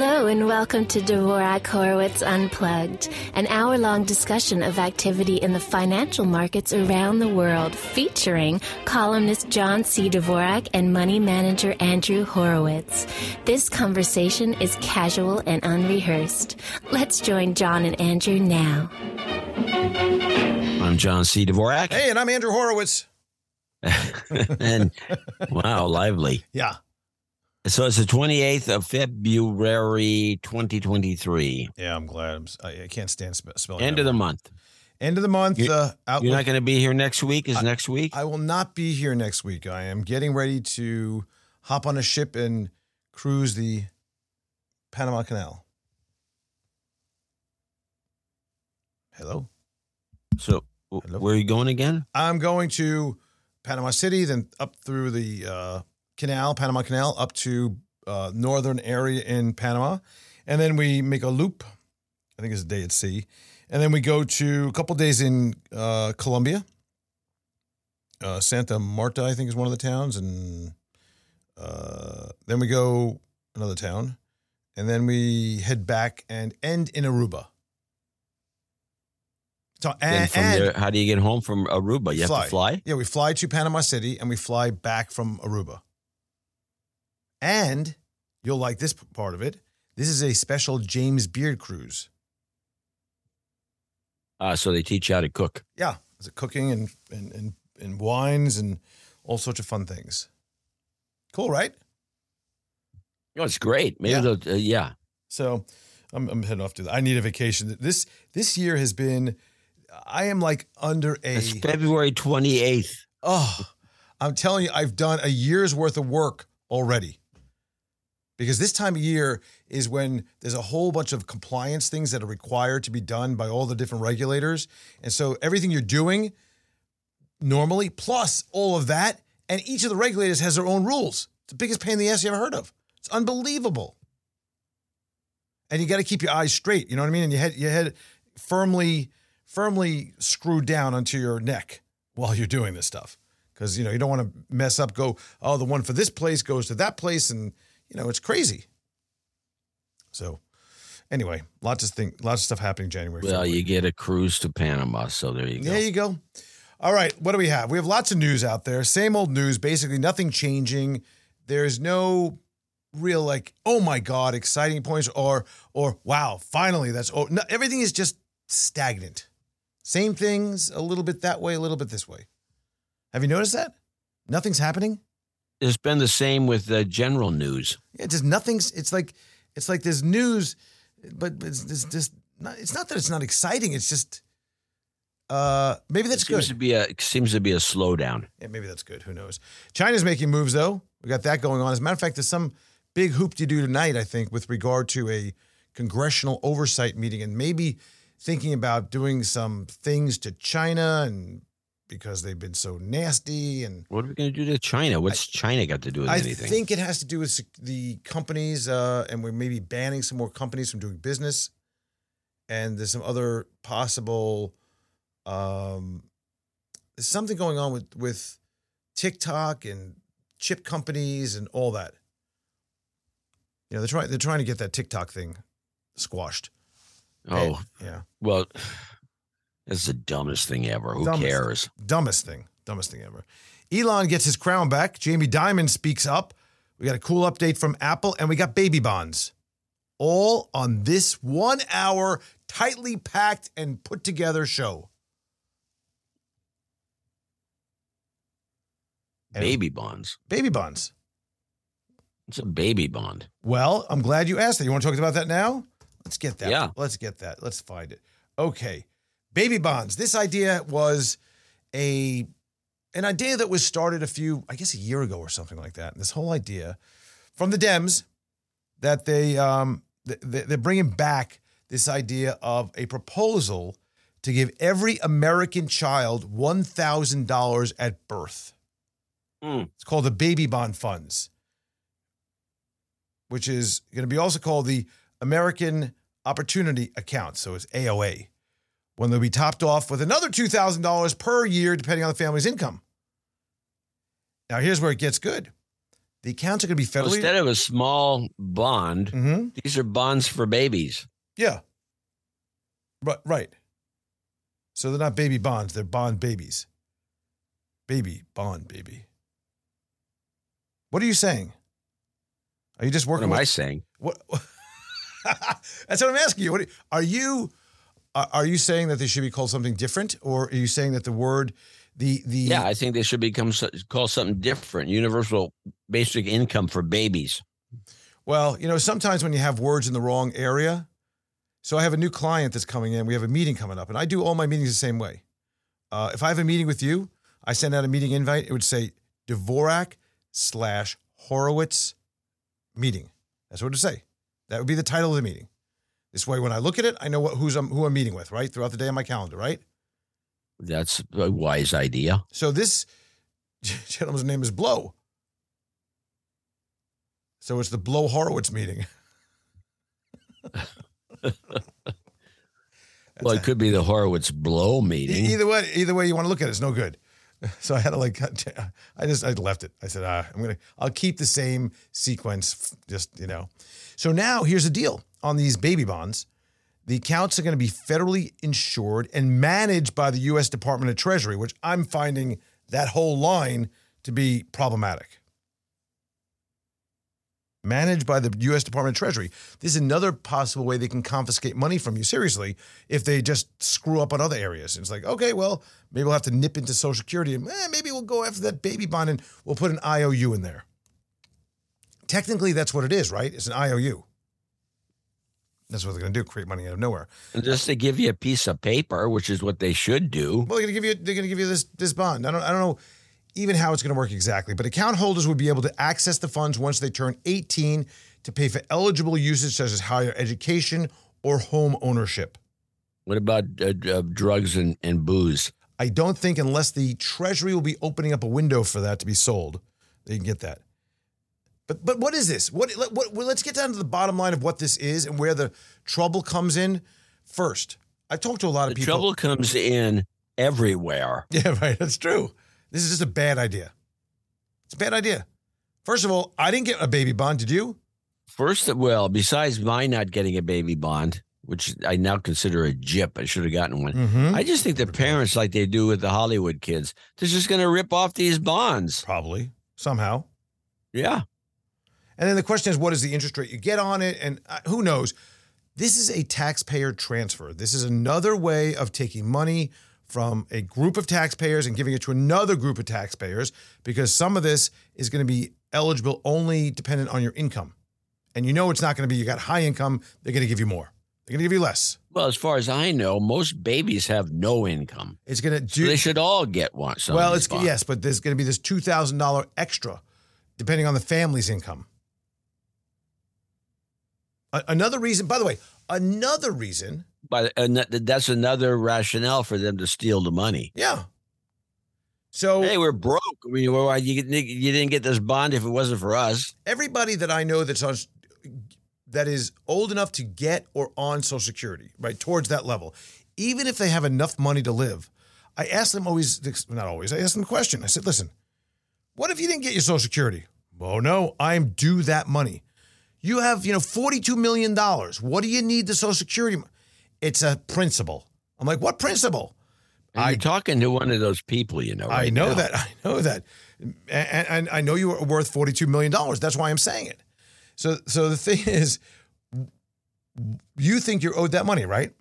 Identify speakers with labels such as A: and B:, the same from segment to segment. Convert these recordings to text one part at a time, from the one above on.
A: Hello and welcome to Dvorak Horowitz Unplugged, an hour long discussion of activity in the financial markets around the world, featuring columnist John C. Dvorak and money manager Andrew Horowitz. This conversation is casual and unrehearsed. Let's join John and Andrew now.
B: I'm John C. Dvorak.
C: Hey, and I'm Andrew Horowitz.
B: and wow, lively.
C: Yeah.
B: So it's the 28th of February, 2023.
C: Yeah, I'm glad. I'm, I, I can't stand sp- spelling.
B: End of the month.
C: End of the month.
B: You're-
C: uh, out
B: You're not going to be here next week? Is next week?
C: I will not be here next week. I am getting ready to hop on a ship and cruise the Panama Canal. Hello.
B: so w-
C: Hello?
B: where are you going again?
C: I'm going to Panama City, then up through the uh, canal, Panama Canal, up to uh, northern area in Panama, and then we make a loop. I think it's a day at sea, and then we go to a couple days in uh, Colombia. Uh, Santa Marta, I think, is one of the towns, and uh, then we go another town, and then we head back and end in Aruba. So and,
B: from
C: and
B: there, how do you get home from Aruba? You have to fly?
C: yeah, we fly to Panama City and we fly back from Aruba. And you'll like this part of it. This is a special James Beard cruise.
B: Uh, so they teach you how to cook.
C: Yeah, it's a cooking and, and and and wines and all sorts of fun things. Cool, right?
B: Oh, it's great. Maybe
C: Yeah.
B: uh, yeah.
C: So I'm, I'm heading off to that. I need a vacation. This this year has been. I am like under a.
B: It's February 28th.
C: Oh, I'm telling you, I've done a year's worth of work already. Because this time of year is when there's a whole bunch of compliance things that are required to be done by all the different regulators. And so everything you're doing normally, plus all of that, and each of the regulators has their own rules. It's the biggest pain in the ass you ever heard of. It's unbelievable. And you got to keep your eyes straight. You know what I mean? And your head, your head firmly, firmly screwed down onto your neck while you're doing this stuff. Because you know you don't want to mess up. Go, oh, the one for this place goes to that place, and you know it's crazy. So, anyway, lots of thing, lots of stuff happening January.
B: Well,
C: February.
B: you get a cruise to Panama. So there you go.
C: There you go. All right, what do we have? We have lots of news out there. Same old news, basically nothing changing. There's no real like, oh my god, exciting points or or wow, finally that's oh no, everything is just stagnant. Same things, a little bit that way, a little bit this way. Have you noticed that? Nothing's happening.
B: It's been the same with the general news.
C: Yeah, just nothing's. It's like it's like there's news, but it's, it's just not. It's not that it's not exciting. It's just uh maybe that's
B: it seems
C: good.
B: to be a it seems to be a slowdown.
C: Yeah, maybe that's good. Who knows? China's making moves though. We got that going on. As a matter of fact, there's some big hoop to do tonight, I think, with regard to a congressional oversight meeting and maybe thinking about doing some things to China and because they've been so nasty and
B: What are we going to do to China? What's China got to do with
C: I
B: anything?
C: I think it has to do with the companies, uh, and we're maybe banning some more companies from doing business. And there's some other possible, um, there's something going on with with TikTok and chip companies and all that. You know, they're trying they're trying to get that TikTok thing squashed.
B: oh,
C: Yeah,
B: well, it's the dumbest thing ever. Who
C: Dumbest.
B: cares?
C: dumbest thing, dumbest thing ever. Elon gets his crown back. Jamie Dimon speaks up. We got a cool update from Apple, and we got baby bonds. All on this one hour, tightly packed and put together show. And-
B: Baby bonds.
C: Baby bonds.
B: It's a baby bond.
C: Well, I'm glad you asked that. You want to talk about that now? Let's get that.
B: Yeah.
C: Let's get that. Let's find it. Okay. Baby bonds. This idea was a an idea that was started a few, I guess a year ago or something like that. And this whole idea from the Dems that they um th- th- they're bringing back this idea of a proposal to give every American child $1,000 at birth.
B: Hmm.
C: It's called the baby bond funds, which is going to be also called the American Opportunity Account. So it's AOA. When they'll be topped off with another $2,000 per year, depending on the family's income. Now, here's where it gets good The accounts are going to be
B: Well,
C: federally.
B: instead of a small bond,
C: Mhm.
B: these are bonds for babies.
C: Yeah. Right. Right. So they're not baby bonds; they're bond babies. Baby bond baby. What are you saying? Are you just working?
B: What am
C: with,
B: I saying?
C: What? That's what I'm asking you. What are you? Are you saying that they should be called something different, or are you saying that the word, the the
B: Yeah, I think they should become called something different. Universal basic income for babies.
C: Well, you know, sometimes when you have words in the wrong area. So I have a new client that's coming in. We have a meeting coming up, and I do all my meetings the same way. Uh, if I have a meeting with you, I send out a meeting invite. It would say Dvorak slash Horowitz meeting. That's what it would say. That would be the title of the meeting. This way, when I look at it, I know what who's I'm, who I'm meeting with, right? Throughout the day on my calendar, right?
B: That's a wise idea.
C: So this gentleman's name is Blow. So it's the Blow Horowitz meeting.
B: well, it could be the Horowitz blow meeting.
C: Either way, either way you want to look at it, it's no good. So I had to like, I just I left it. I said, ah, I'm gonna, I'll keep the same sequence, just you know. So now here's the deal on these baby bonds. The accounts are going to be federally insured and managed by the U.S. Department of Treasury, which I'm finding that whole line to be problematic. Managed by the U.S. Department of Treasury. This is another possible way they can confiscate money from you, seriously, if they just screw up on other areas. It's like, okay, well, maybe we'll have to nip into Social Security and eh, maybe we'll go after that baby bond and we'll put an IOU in there. Technically, that's what it is, right? It's an IOU. That's what they're going to do, create money out of nowhere.
B: And just to give you a piece of paper, which is what they should do.
C: Well, they're going to give you they're going to give you this this bond. I don't I don't know even how it's going to work exactly, but account holders would be able to access the funds once they turn 18 to pay for eligible usage such as higher education or home ownership.
B: What about uh, uh, drugs and, and booze?
C: I don't think unless the Treasury will be opening up a window for that to be sold, they can get that. But but what is this? What, what, what well, let's get down to the bottom line of what this is and where the trouble comes in. First, I've talked to a lot
B: The
C: of people.
B: trouble comes in everywhere.
C: Yeah, right. That's true. This is just a bad idea. It's a bad idea. First of all, I didn't get a baby bond. Did you?
B: First, well, besides my not getting a baby bond, which I now consider a jip, I should have gotten one.
C: Mm-hmm.
B: I just think the parents, like they do with the Hollywood kids, they're just going to rip off these bonds.
C: Probably somehow.
B: Yeah.
C: And then the question is, what is the interest rate you get on it? And uh, who knows? This is a taxpayer transfer. This is another way of taking money from a group of taxpayers and giving it to another group of taxpayers because some of this is going to be eligible only dependent on your income. And you know it's not going to be you got high income, they're going to give you more. They're going to give you less.
B: Well, as far as I know, most babies have no income.
C: It's going to
B: So they should all get one.
C: Well, it's
B: bonds.
C: yes, but there's going to be this two thousand dollar extra, depending on the family's income. Another reason, by the way, another reason,
B: But that's another rationale for them to steal the money.
C: yeah. So
B: Hey, we're broke. I mean, you, you didn't get this bond if it wasn't for us?
C: everybody that I know that's on that is old enough to get or on Social Security, right, towards that level, even if they have enough money to live, I ask them always, not always, I ask them a question. I said, listen, what if you didn't get your Social Security? Oh no, I'm due that money. You have, you know, $42 million. What do you need the Social Security? mo-" It's a principle. I'm like, what principle?
B: And
C: I-
B: you're talking to one of those people, you know.
C: I know
B: now.
C: that. I know that. And, and I know you are worth $42 million. That's why I'm saying it. So, so the thing is, you think you're owed that money, right?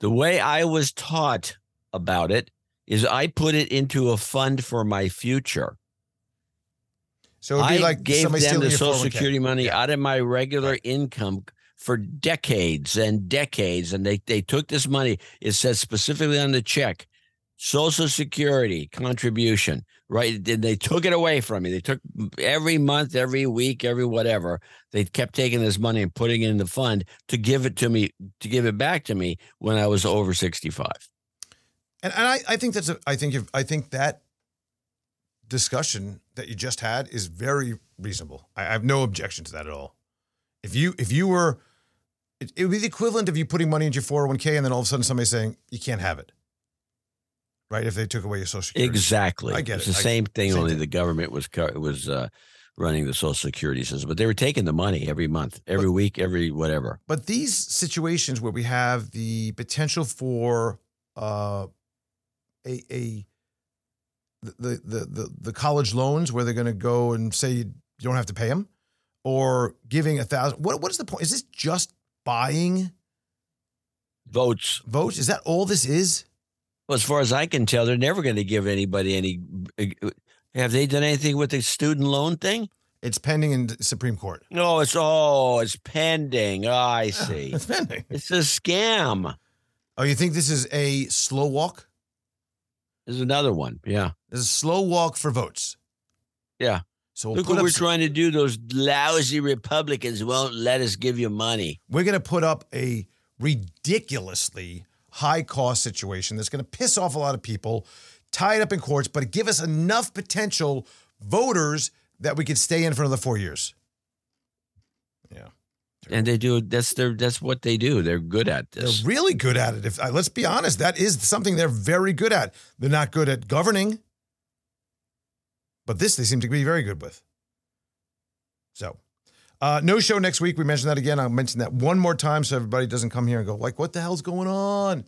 B: The way I was taught about it is I put it into a fund for my future.
C: So it'd be
B: I
C: like
B: gave
C: somebody
B: them the Social Security money
C: Yeah.
B: out of my regular income for decades and decades. And they, they took this money. It says specifically on the check, Social Security contribution, right? Then they took it away from me. They took every month, every week, every whatever. They kept taking this money and putting it in the fund to give it to me, to give it back to me when I was over 65.
C: And, and I, I think that's a, I think if, I think that discussion that you just had is very reasonable. I, I have no objection to that at all. If you if you were, it, it would be the equivalent of you putting money into your 401k and then all of a sudden somebody saying you can't have it. right? If they took away your social security.
B: Exactly.
C: I get
B: it's
C: it.
B: the
C: I-
B: same thing.
C: same
B: only
C: thing.
B: the government was was uh, running the social security system, but they were taking the money every month, every week, every whatever.
C: But these situations where we have the potential for uh, a a the, the the the college loans where they're going to go and say you don't have to pay them, or giving a thousand. What what is the point? Is this just buying
B: Votes.
C: votes? Is that all this is?
B: Well, as far as I can tell, they're never going to give anybody any. Eh, have they done anything with the student loan thing?
C: It's pending in the Supreme Court.
B: No, it's oh, it's pending. Oh, I see.
C: It's pending.
B: it's a scam.
C: Oh, you think this is a slow walk?
B: There's another one. Yeah.
C: There's a slow walk for votes.
B: Yeah.
C: So we'll
B: Look what we're
C: some-
B: trying to do. Those lousy Republicans won't let us give you money.
C: we're going to put up a ridiculously high cost situation that's going to piss off a lot of people, tie it up in courts, but give us enough potential voters that we could stay in for another four years. Yeah.
B: And they do. That's their. That's what they do. They're good at this.
C: They're really good at it. If uh, let's be honest, that is something they're very good at. They're not good at governing, but this they seem to be very good with. So, uh, no show next week. We mentioned that again. I'll mention that one more time so everybody doesn't come here and go like, "What the hell's going on?"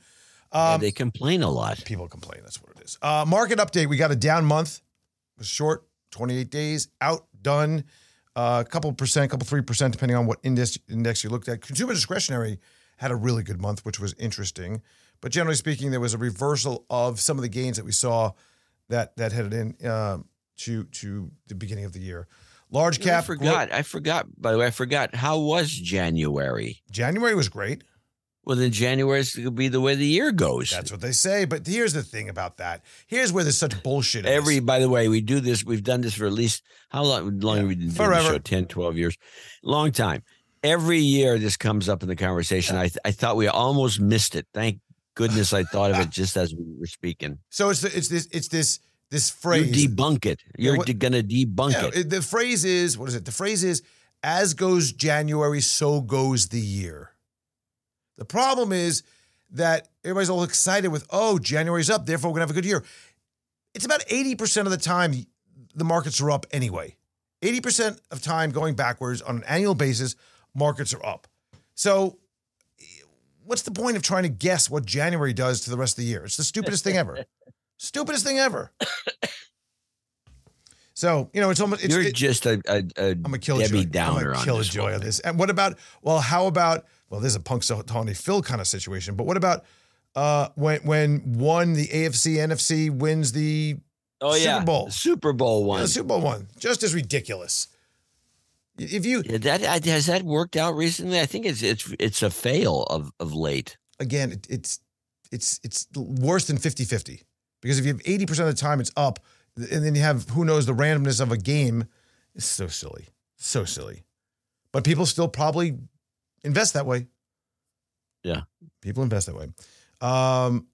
B: Yeah,
C: Um,
B: they complain a lot.
C: people complain. That's what it is. Uh, market update. We got a down month. It was short, 28 days, out, done. A couple percent, a couple three percent, depending on what index index you looked at. Consumer discretionary had a really good month, which was interesting. But generally speaking, there was a reversal of some of the gains that we saw that that headed in uh, to to the beginning of the year. Large cap.
B: I forgot. I forgot. By the way, I forgot. How was January?
C: January was great.
B: Well, then January is going to be the way the year goes.
C: That's what they say. But here's the thing about that. Here's where there's such bullshit.
B: Every, by the way, we do this. We've done this for at least how long? Long
C: Yeah,
B: we been doing
C: forever.
B: the show? 10, 12 years, long time. Every year this comes up in the conversation. I I thought we almost missed it. Thank goodness I thought of it just as we were speaking.
C: so it's it's this it's this this
B: You
C: phrase.
B: debunk it. You're
C: what-
B: going to debunk
C: Yeah,
B: it.
C: it- the phrase is what is it? The phrase is as goes January, so goes the year. The problem is that everybody's all excited with, oh, January's up, therefore we're gonna have a good year. It's about 80% of the time the markets are up anyway. 80% of time going backwards on an annual basis, markets are up. So what's the point of trying to guess what January does to the rest of the year? It's the stupidest thing ever. Stupidest thing ever. So, you know, it's almost it's,
B: You're
C: it-
B: just a, a, a
C: I'm a killjoy.
B: Debbie
C: I'm
B: Downer
C: a
B: on
C: killjoy of this. And what about? Well, how about? Well, this is a punk Tony Phil kind of situation. But what about uh, when when one the AFC NFC wins the
B: Oh
C: Super
B: yeah,
C: Bowl.
B: Super Bowl
C: yeah,
B: one.
C: the Super Bowl one? Just as ridiculous. If you
B: Yeah, that has that worked out recently? I think it's it's it's a fail of of late.
C: again, it, it's it's it's worse than 50-50. Because if you have eighty percent of the time it's up, and then you have who knows the randomness of a game. It's so silly, so silly. But people still probably invest that way.
B: Yeah.
C: people invest that way. Um,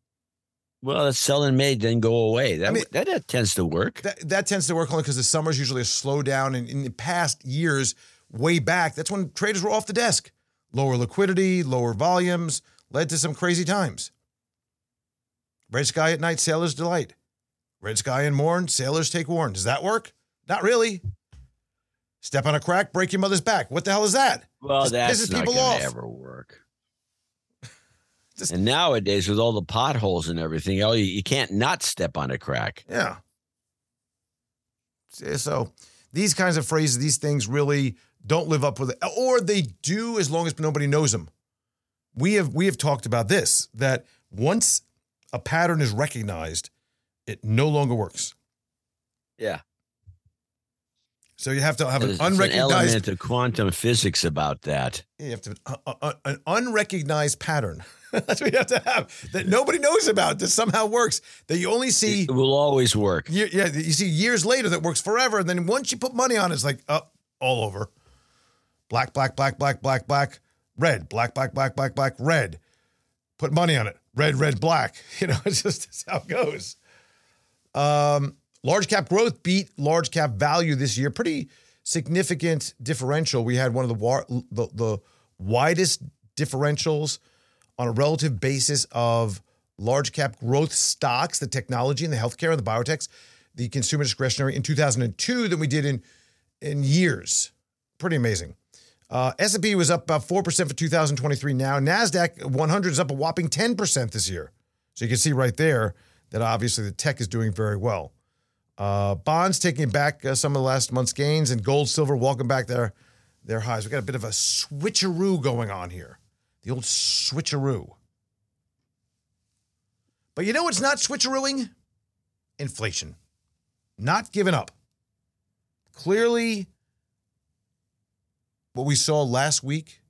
B: Well, that sell and made didn't go away. That,
C: I mean-
B: that that tends to work.
C: that that tends to work only because the summer is usually a slowdown. And in the past years, way back, that's when traders were off the desk. Lower liquidity, lower volumes led to some crazy times. Red sky at night, sailors delight. Red sky and morn, sailors take warn. Does that work? Not really. Step on a crack, break your mother's back. What the hell is that?
B: Well,
C: Just
B: that's
C: pisses
B: not
C: people off.
B: ever work.
C: Just-
B: and nowadays, with all the potholes and everything, oh, you, you can't not step on a crack.
C: Yeah. Eh, so these kinds of phrases, these things really don't live up with it, or they do as long as nobody knows them. We have we have talked about this that once a pattern is recognized, it no longer works.
B: Yeah,
C: So you have to have an
B: there's, an
C: unrecognized
B: element of quantum physics about that.
C: you have to uh, uh, uh, an unrecognized pattern. That's what you have to have that nobody knows about that somehow works that you only see
B: It will always work.
C: Ye- yeah, you see years later that works forever. And then once you put money on it, it's like, up all over. Black, black, black, black, black, black, red, black, black, black, black, black, red. Put money on it. Red, red, black. You know, it's just it's how it goes. Um, large cap growth beat large cap value this year. Pretty significant differential. We had one of the war- the, the widest differentials on a relative basis of large cap growth stocks, the technology and the healthcare and the biotechs, the consumer discretionary in 2002 than we did in in years. Pretty amazing. Uh, S&P was up about 4% for 2023 now. NASDAQ 100 is up a whopping 10% this year. So you can see right there that obviously the tech is doing very well. Uh, bonds taking back uh, some of the last month's gains and gold, silver walking back their, their highs. we got a bit of a switcheroo going on here. The old switcheroo. But you know what's not switcherooing? Inflation. Not giving up. Clearly, what we saw last week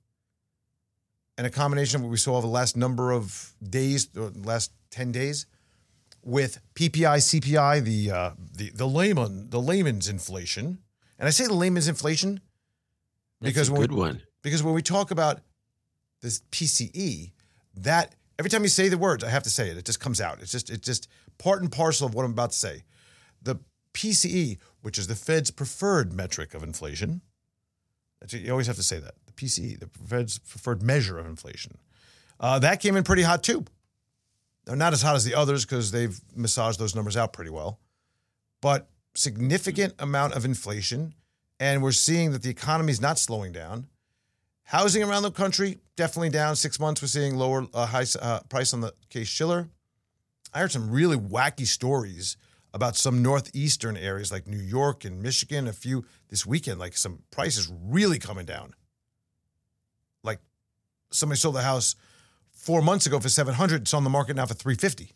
C: and a combination of what we saw over the last number of days, the last 10 days, with PPI, CPI, the uh, the the layman, the layman's inflation, and I say the layman's inflation
B: because good
C: we. Because when we talk about this PCE, that every time you say the words, I have to say it. It just comes out. It's just it's just part and parcel of what I'm about to say. The PCE, which is the Fed's preferred metric of inflation, you always have to say that. The PCE, the Fed's preferred measure of inflation, uh, that came in pretty hot too. Not as hot as the others because they've massaged those numbers out pretty well, but significant amount of inflation, and we're seeing that the economy is not slowing down. Housing around the country definitely down. Six months, we're seeing lower uh, high uh, price on the Case-Shiller. I heard some really wacky stories about some northeastern areas like New York and Michigan. A few this weekend, like some prices really coming down. Like somebody sold the house four months ago for 700 it's on the market now for 350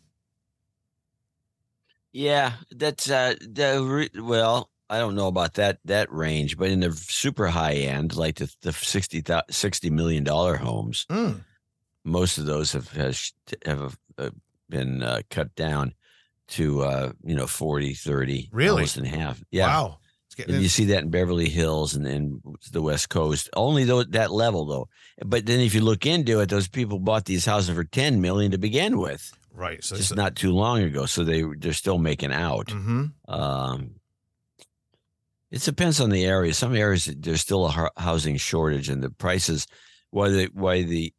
B: yeah that's uh the well i don't know about that that range but in the super high end like the, the 60 60 million dollar homes mm. most of those have has, have uh, been uh, cut down to uh you know 40 30
C: really
B: almost in half yeah
C: wow
B: and you see that in Beverly Hills and then the West Coast. Only though that level though. But then if you look into it, those people bought these houses for ten million to begin with.
C: Right. So
B: just not too long ago. So they they're still making out.
C: Mm-hmm.
B: Um, it depends on the area. Some areas there's still a housing shortage, and the prices, why the why the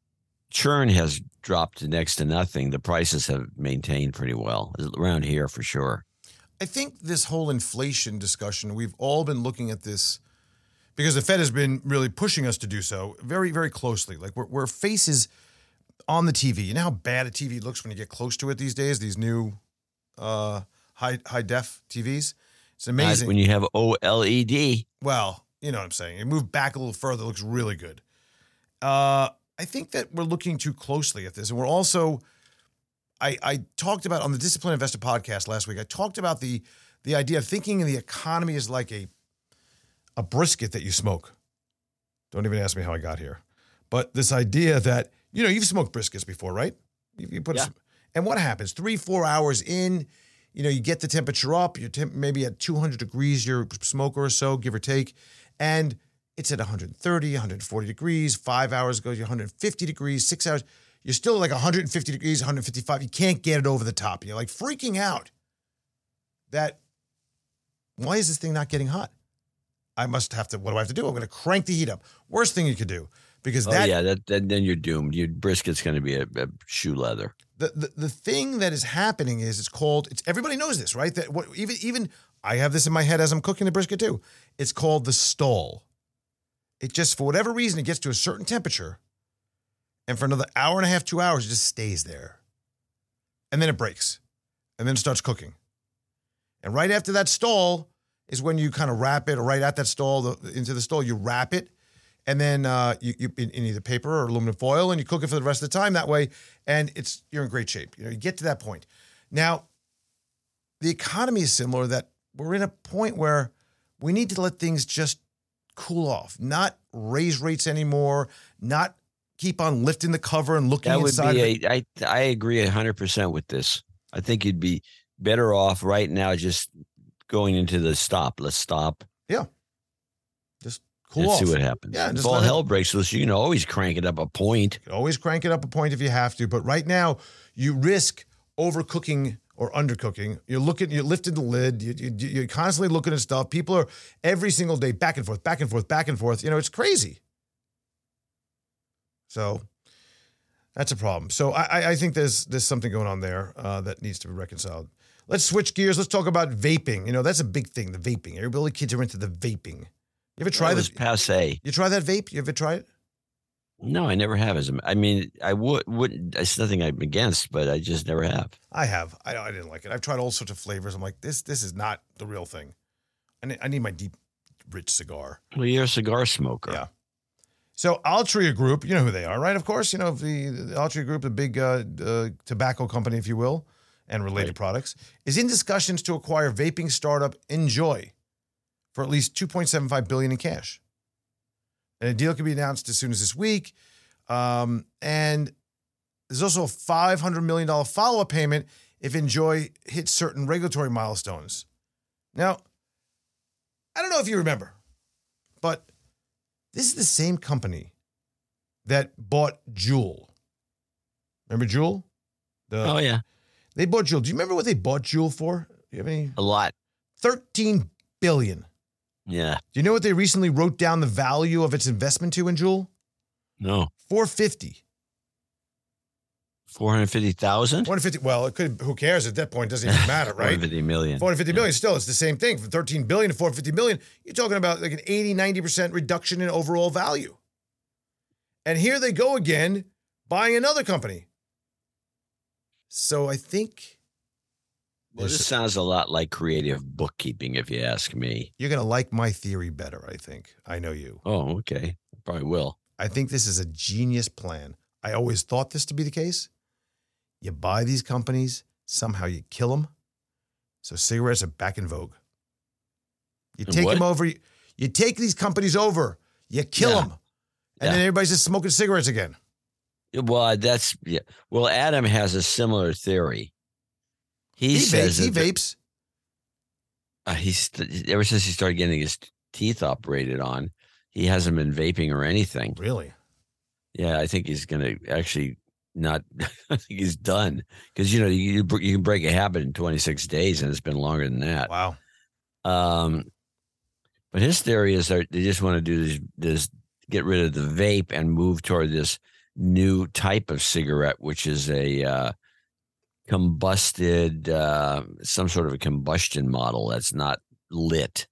B: churn has dropped to next to nothing, the prices have maintained pretty well around here for sure.
C: I think this whole inflation discussion, we've all been looking at this because the Fed has been really pushing us to do so very, very closely. Like we're, we're faces on the TV. You know how bad a TV looks when you get close to it these days. These new uh, high high def TVs. It's amazing
B: when you have OLED.
C: Well, you know what I'm saying. It moved back a little further. It looks really good. Uh, I think that we're looking too closely at this, and we're also I, I talked about on the Disciplined Investor podcast last week. I talked about the the idea of thinking the economy is like a a brisket that you smoke. Don't even ask me how I got here, but this idea that you know you've smoked briskets before, right? You, you put
B: yeah.
C: a, and what happens three four hours in, you know you get the temperature up. You're temp- maybe at 200 degrees your smoker or so, give or take, and it's at 130, 140 degrees. Five hours ago, you're 150 degrees. Six hours you're still like 150 degrees, 155. You can't get it over the top. You're like freaking out that why is this thing not getting hot? I must have to, what do I have to do? I'm going to crank the heat up. Worst thing you could do because
B: oh,
C: that.
B: yeah, that, that, then you're doomed. Your brisket's going to be a, a, shoe leather.
C: The, the, the thing that is happening is it's called, it's everybody knows this, right? That what even, even I have this in my head as I'm cooking the brisket too. It's called the stall. It just, for whatever reason, it gets to a certain temperature and for another hour and a half, two hours, it just stays there. And then it breaks. And then it starts cooking. And right after that stall is when you kind of wrap it, or right at that stall, the, into the stall, you wrap it. And then uh, you, you in, in, either paper or aluminum foil, and you cook it for the rest of the time that way. And it's you're in great shape. You know, you get to that point. Now, the economy is similar. That we're in a point where we need to let things just cool off, not raise rates anymore, not keep on lifting the cover and looking
B: that would
C: inside.
B: Be a, I I agree hundred percent with this. I think you'd be better off right now just going into the stop. Let's stop.
C: Yeah. Just cool
B: and
C: off.
B: See what happens.
C: Yeah.
B: If all hell breaks loose, you can always crank it up a point.
C: always crank it up a point if you have to. But right now, you risk overcooking or undercooking. You're looking, you're lifting the lid. You, you, you're constantly looking at stuff. People are every single day back and forth, back and forth, back and forth. You know, it's crazy. So That's a problem. So I, I- I think there's there's something going on there uh, that needs to be reconciled. Let's switch gears. Let's talk about vaping. You know, that's a big thing. The vaping. Everybody, kids are into the vaping. You ever try this?
B: passe.
C: You try that vape? You ever try it?
B: No, I never have. As a, I mean, I would wouldn't. It's nothing I'm against, but I just never have.
C: I have. I, I didn't like it. I've tried all sorts of flavors. I'm like, this this is not the real thing. I need, I need my deep, rich cigar.
B: Well, you're a cigar smoker.
C: Yeah. So Altria Group, you know who they are, right? Of course, you know the, the Altria Group, the big uh, uh, tobacco company, if you will, and related
B: Right.
C: products, is in discussions to acquire vaping startup NJOY for at least 2.75 billion in cash. And a deal could be announced as soon as this week. Um, and there's also a 500 million dollar follow up payment if NJOY hits certain regulatory milestones. Now, I don't know if you remember, but this is the same company that bought Juul. Remember Juul? The,
B: Oh yeah,
C: They bought Juul. Do you remember what they bought Juul for? Do you have any?
B: a lot.
C: 13 billion.
B: Yeah.
C: Do you know what they recently wrote down the value of its investment to in Juul?
B: No.
C: 450.
B: Four hundred fifty thousand.
C: 150. Well, it could who cares at that point? Doesn't even matter, right?
B: Fifty million.
C: 450 million still it's the same thing from 13 billion to 450 million you're talking about like an 80 90% reduction in overall value and here they go again buying another company so i think
B: Well, this sounds a lot like creative bookkeeping, if you ask me.
C: you're going to like my theory better i think i know you
B: Oh, okay. Probably will.
C: i think this is a genius plan i always thought this to be the case you buy these companies somehow you kill them so cigarettes are back in vogue you take
B: what?
C: them over you, you take these companies over you kill
B: Yeah.
C: them and
B: Yeah.
C: then everybody's just smoking cigarettes again
B: Well, that's yeah. Well, Adam has a similar theory. He,
C: he,
B: says
C: vapes he
B: the-
C: vapes
B: uh, he's ever since he started getting his teeth operated on, he hasn't been vaping or anything.
C: really
B: Yeah, I think he's gonna actually not. I think he's done because you know you you you can break a habit in 26 days, and it's been longer than that.
C: wow
B: Um, but his theory is that they just want to do this, this get rid of the vape and move toward this new type of cigarette, which is a uh, combusted, uh, some sort of a combustion model that's not lit.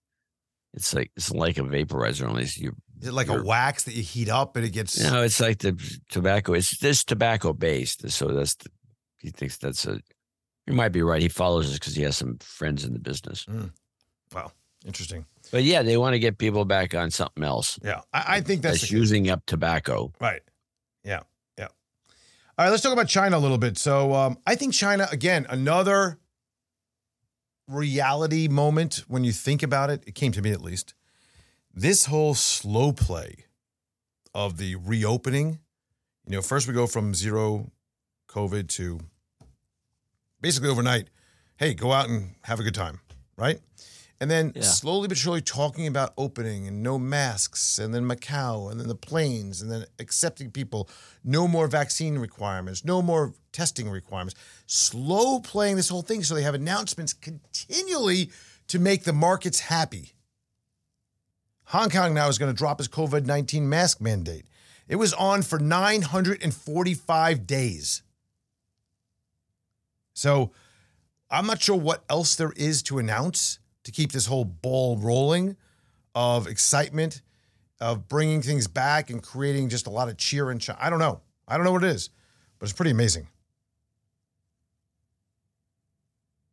B: It's like it's like a vaporizer, only it's you.
C: is it like a wax that you heat up and it gets
B: You know, it's like the tobacco. It's this tobacco based, so that's the, he thinks that's a. You might be right. He follows us because he has some friends in the business.
C: wow interesting
B: But yeah, they want to get people back on something else.
C: yeah i, I think that's
B: That's using up tobacco.
C: Right. All right, let's talk about China a little bit. So um, I think China, again, another reality moment when you think about it. It came to me at least. This whole slow play of the reopening. You know, first we go from zero COVID to basically overnight. Hey, go out and have a good time, right? And then
B: Yeah.
C: slowly but surely talking about opening and no masks, and then Macau, and then the planes, and then accepting people, no more vaccine requirements, no more testing requirements. Slow playing this whole thing so they have announcements continually to make the markets happy. Hong Kong now is going to drop its COVID 19 mask mandate. It was on for 945 days. So I'm not sure what else there is to announce to keep this whole ball rolling of excitement, of bringing things back and creating just a lot of cheer and China. I don't know. I don't know what it is, but it's pretty amazing.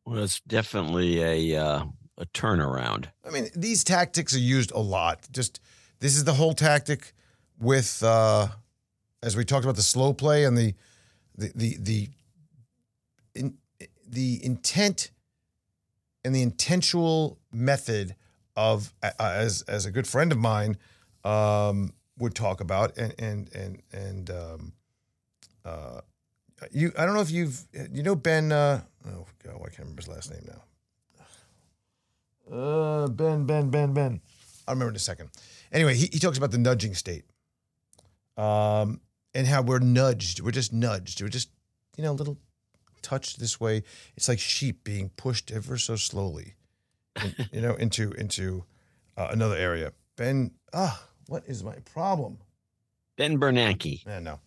B: Well, it's definitely a uh, a turnaround.
C: I mean, these tactics are used a lot. Just this is the whole tactic with, uh, as we talked about the slow play and the the the the in, the intent and the intentional method of as as a good friend of mine um, would talk about and and and and um, uh, you I don't know if you've you know Ben uh, oh god I can't remember his last name now uh, Ben, Ben, Ben, Ben. I'll remember in a second. Anyway, he, he talks about the nudging state um, and how we're nudged. We're just nudged. We're just, you know, little touched this way. It's like sheep being pushed ever so slowly, in- you know, into into uh, another area. Ben, ah, what is my problem?
B: Ben Bernanke.
C: Yeah, no.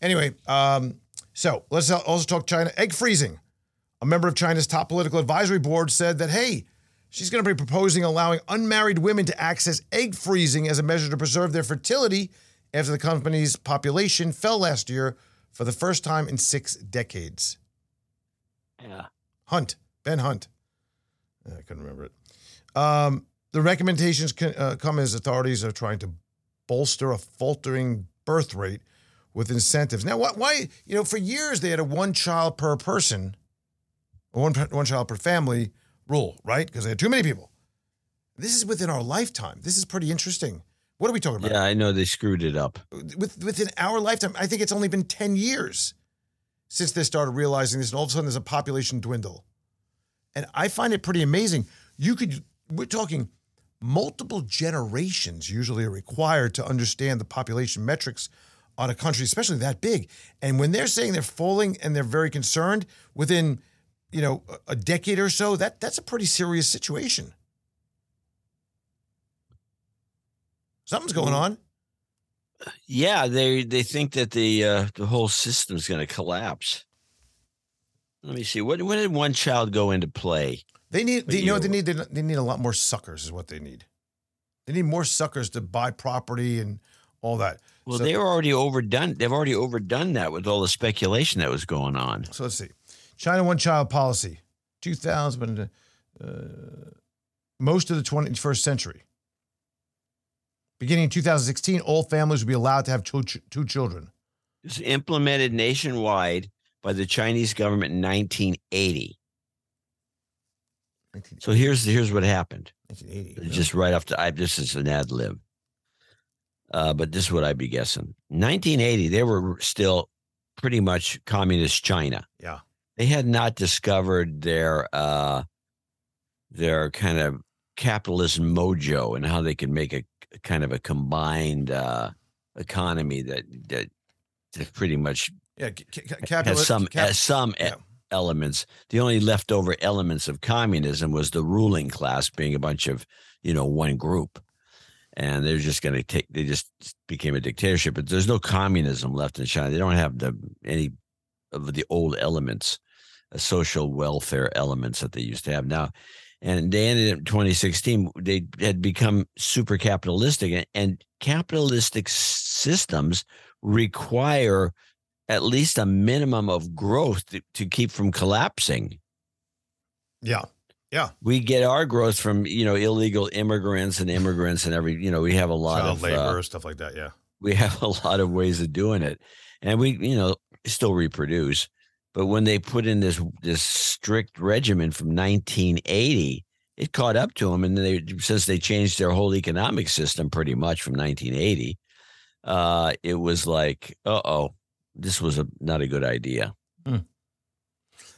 C: Anyway, um, so let's also talk China. Egg freezing. A member of China's top political advisory board said that, hey, she's going to be proposing allowing unmarried women to access egg freezing as a measure to preserve their fertility after the company's population fell last year for the first time in six decades.
B: Yeah.
C: Hunt, Ben Hunt. I couldn't remember it. Um, the recommendations can, uh, come as authorities are trying to bolster a faltering birth rate with incentives. Now, why, why you know, for years they had a one child per person, one one child per family rule, right? Because they had too many people. This is within our lifetime. This is pretty interesting. What are we talking about?
B: Yeah, I know they screwed it up.
C: With, within our lifetime, I think it's only been 10 years since they started realizing this, and all of a sudden there's a population dwindle. And I find it pretty amazing. You could, we're talking multiple generations usually are required to understand the population metrics on a country, especially that big. And when they're saying they're falling and they're very concerned within, you know, a decade or so, that that's a pretty serious situation. Something's going mm. on.
B: Yeah, they they think that the uh, the whole system's going to collapse. Let me see. What when did one child go into play?
C: They need. They, you know what they need? They, they need a lot more suckers. Is what they need. They need more suckers to buy property and all that.
B: Well, so, they were already overdone. They've already overdone that with all the speculation that was going on.
C: So let's see. China one child policy, 2000, uh, most of the 21st century. Beginning in 2016, all families would be allowed to have two, two children.
B: It was implemented nationwide by the Chinese government in 1980. So here's here's what happened. 1980. Just right off the I this is an ad lib. Uh, but this is what I'd be guessing. 1980, they were still pretty much communist China.
C: Yeah.
B: They had not discovered their uh, their kind of capitalist mojo and how they could make a kind of a combined uh, economy that that, pretty much
C: yeah
B: c- has some cap- has some yeah. elements. The only leftover elements of communism was the ruling class being a bunch of you know one group, and they're just going to take. They just became a dictatorship. But there's no communism left in China. They don't have the any of the old elements, uh, social welfare elements that they used to have now and they ended in 2016 they had become super capitalistic and capitalistic systems require at least a minimum of growth to, to keep from collapsing.
C: Yeah. Yeah.
B: We get our growth from you know illegal immigrants and immigrants and every you know we have a lot
C: Child
B: of
C: labor uh, stuff like that yeah.
B: we have a lot of ways of doing it. And we you know still reproduce but when they put in this this strict regimen from 1980, it caught up to them, and they since they changed their whole economic system pretty much from 1980, uh, it was like, uh oh, this was a not a good idea. Hmm.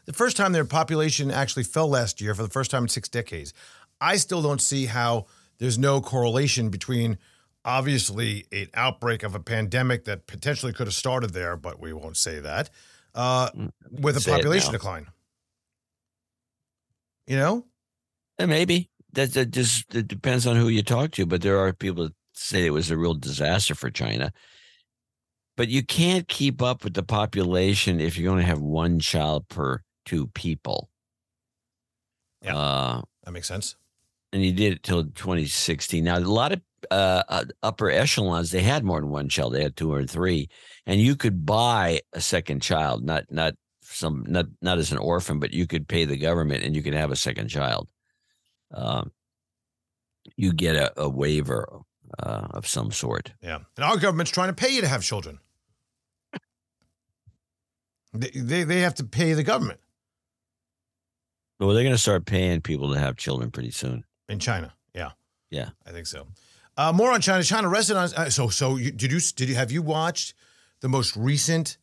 C: The first time their population actually fell last year for the first time in six decades. I still don't see how there's no correlation between obviously an outbreak of a pandemic that potentially could have started there, but we won't say that uh, mm, with a population decline. You know,
B: and maybe that, that just it depends on who you talk to, but there are people that say it was a real disaster for China. But you can't keep up with the population if you're going to have one child per two people.
C: Yeah, uh, that makes sense.
B: And you did it till 2016. Now, a lot of uh, uh, upper echelons, they had more than one child. They had two or three, and you could buy a second child, not not some not not as an orphan, but you could pay the government and you could have a second child. Um, you get a, a waiver uh, of some sort.
C: Yeah, and our government's trying to pay you to have children. they, they they have to pay the government.
B: Well, they're going to start paying people to have children pretty soon
C: in China. Yeah,
B: yeah,
C: I think so. Uh, more on China. China residents. Uh, so, so you, did you did you have you watched the most recent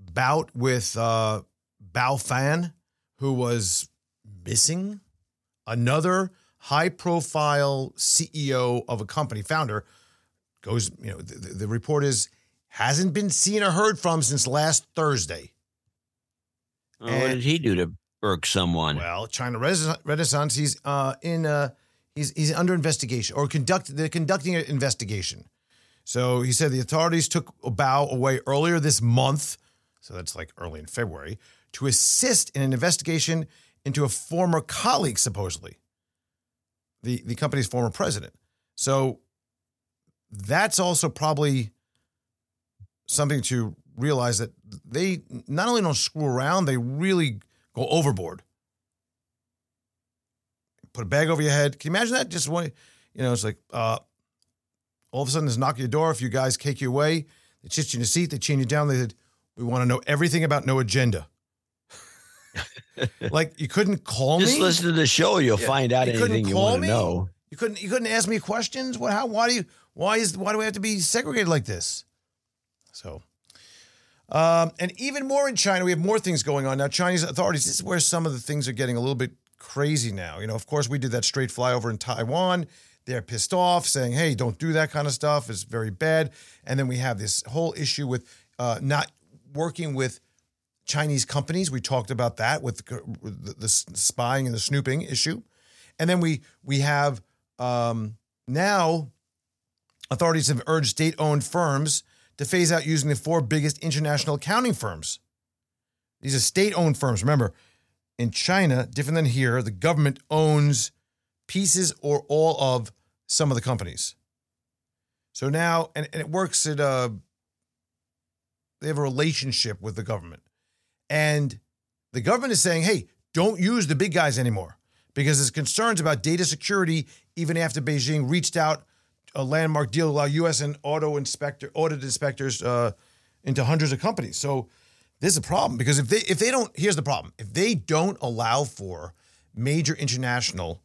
C: bout with uh, Bao Fan, who was missing? Another high-profile CEO of a company, founder, goes. You know, the, the report is hasn't been seen or heard from since last Thursday.
B: Oh, what did he do to irk someone?
C: Well, China Renaissance. He's uh, in. Uh, He's, he's under investigation or conduct they're conducting an investigation. So he said the authorities took Bao away earlier this month, so that's like early in February, to assist in an investigation into a former colleague, supposedly, the, the company's former president. So that's also probably something to realize that they not only don't screw around, they really go overboard. Put a bag over your head. Can you imagine that? Just one, you know, it's like uh, all of a sudden, there's a knock at your door. If you guys take you away, they sit you in a seat, they chain you down. They said, "We want to know everything about no agenda." like you couldn't call
B: Just
C: me.
B: Just listen to the show. You'll
C: Yeah.
B: find out
C: You
B: anything you want to know.
C: You couldn't. You couldn't ask me questions. What? How? Why do you? Why is? Why do we have to be segregated like this? So, um, and even more in China, we have more things going on now. Chinese authorities. This is where some of the things are getting a little bit crazy now. You know, of course, we did that straight flyover in Taiwan. They're pissed off, saying, "Hey, don't do that kind of stuff. It's very bad." And then we have this whole issue with uh, not working with Chinese companies. We talked about that with the, the, the spying and the snooping issue, and then we we have um, now authorities have urged state-owned firms to phase out using the four biggest international accounting firms. These are state-owned firms. Remember, in China, different than here, the government owns pieces or all of some of the companies. So now, and, and it works at uh they have a relationship with the government. And the government is saying, hey, don't use the big guys anymore because there's concerns about data security even after Beijing reached out a landmark deal to allow U.S. and auto inspector audit inspectors uh, into hundreds of companies. So this is a problem because if they if they don't, here's the problem: if they don't allow for major international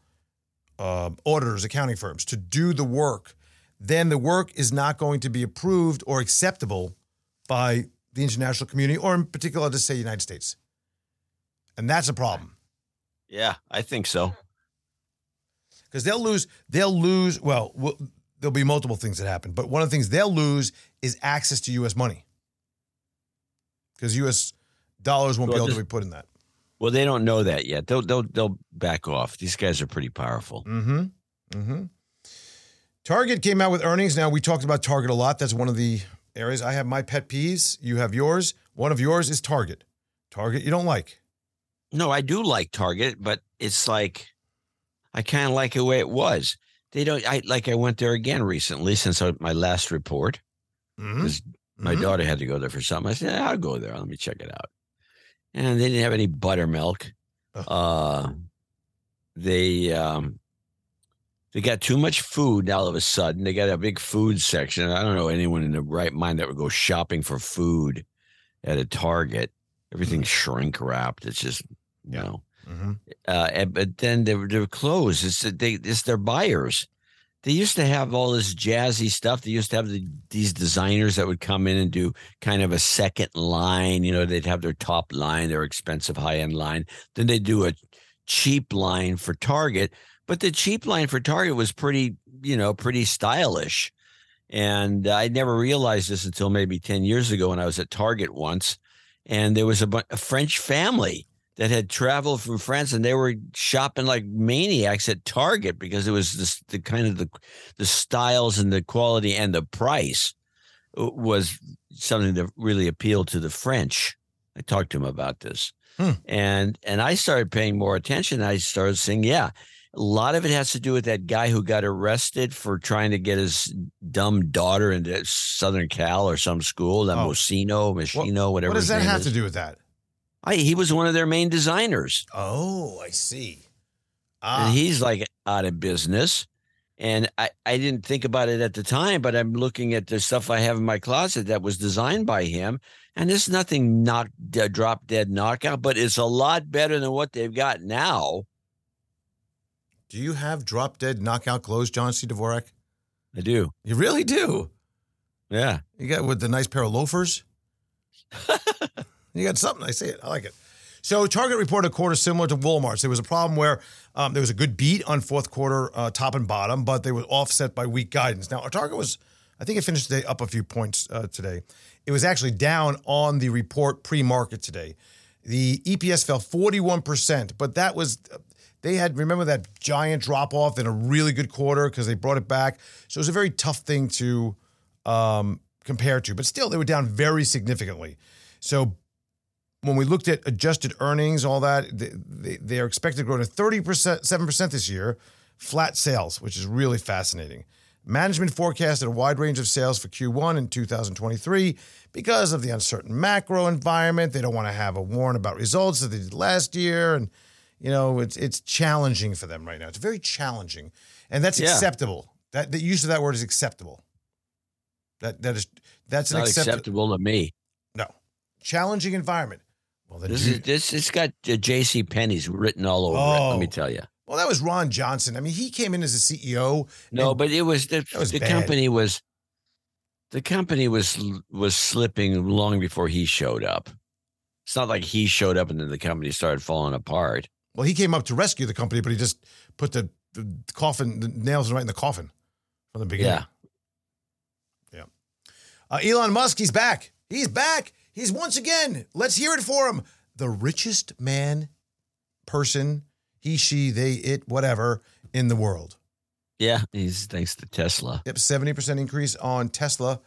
C: uh, auditors, accounting firms to do the work, then the work is not going to be approved or acceptable by the international community, or in particular, to say United States, and that's a problem
B: Yeah, I think so.
C: because they'll lose. They'll lose. Well, well, there'll be multiple things that happen, but one of the things they'll lose is access to U.S. money because U.S. dollars won't be
B: Well,
C: able to be put in that.
B: Well, they don't know that yet. They'll they'll they'll back off. These guys are pretty powerful.
C: Mm-hmm. Mm-hmm. Target came out with earnings. Now we talked about Target a lot. That's one of the areas I have my pet peeves. You have yours. One of yours is Target. Target you don't like.
B: No, I do like Target, but it's like I kind of like the way it was. They don't. I like. I went there again recently since I, my last report.
C: Mm-hmm.
B: My
C: Mhm.
B: daughter had to go there for something. I said, I'll go there. Let me check it out. And they didn't have any buttermilk. Uh, they um, they got too much food all of a sudden. They got a big food section. I don't know anyone in the right mind that would go shopping for food at a Target. Everything's shrink wrapped. It's just you
C: Yeah.
B: know.
C: Mhm.
B: Uh, and, but then they were they're closed. It's they it's their buyers. They used to have all this jazzy stuff. They used to have the, these designers that would come in and do kind of a second line. You know, they'd have their top line, their expensive high end line. Then they'd do a cheap line for Target. But the cheap line for Target was pretty, you know, pretty stylish. And I never realized this until maybe 10 years ago when I was at Target once. And there was a, bu- a French family that had traveled from France and they were shopping like maniacs at Target because it was this, the kind of the the styles and the quality and the price uh, was something that really appealed to the French. I talked to him about this.
C: Hmm.
B: And and I started paying more attention. I started saying, yeah, a lot of it has to do with that guy who got arrested for trying to get his dumb daughter into Southern Cal or some school, that
C: Oh.
B: Mocino, Machino, whatever.
C: What does that have
B: is.
C: to do with that?
B: I, he was one of their main designers.
C: Oh, I see.
B: and
C: Ah,
B: he's like out of business. And I, I didn't think about it at the time, but I'm looking at the stuff I have in my closet that was designed by him. And it's nothing knock, uh, drop dead knockout, but it's a lot better than what they've got now.
C: do you have drop dead knockout clothes, John C. Dvorak?
B: I do.
C: You really do.
B: Yeah.
C: You got with the nice pair of loafers. you got something. I see it. I like it. So Target reported a quarter similar to Walmart's. There was a problem where um, there was a good beat on fourth quarter uh, top and bottom, but they were offset by weak guidance. Now, our Target was, I think it finished today up a few points uh, today. It was actually down on the report pre-market today. The EPS fell 41%, but that was they had remember that giant drop off in a really good quarter because they brought it back. So it was a very tough thing to um, compared to, but still they were down very significantly. So when we looked at adjusted earnings, all that, they, they, they are expected to grow to 30%, 7% this year, flat sales, which is really fascinating. Management forecasted a wide range of sales for Q1 in 2023 because of the uncertain macro environment. They don't want to have a warn about results that they did last year. And, you know, it's it's challenging for them right now. It's very challenging. And that's
B: Yeah.
C: acceptable. That the use of that word is acceptable. That that is that's
B: It's
C: an
B: not
C: acceptable
B: acceptable to me.
C: no. Challenging environment. Well,
B: This
C: you-
B: is this. It's got uh, J.C. Penney's written all over it. Let me
C: Oh.
B: tell you.
C: well, that was Ron Johnson. I mean, he came in as a CEO.
B: No, but it was the
C: was
B: the
C: bad.
B: company was the company was was slipping long before he showed up. It's not like he showed up and then the company started falling apart.
C: Well, he came up to rescue the company, but he just put the, the coffin, the nails right in the coffin from the beginning.
B: Yeah.
C: Yeah. Uh, Elon Musk, he's back. He's back. He's once again, let's hear it for him. The richest man, person, he, she, they, it, whatever, in the world.
B: Yeah, he's thanks to Tesla.
C: Yep, 70% increase on Tesla.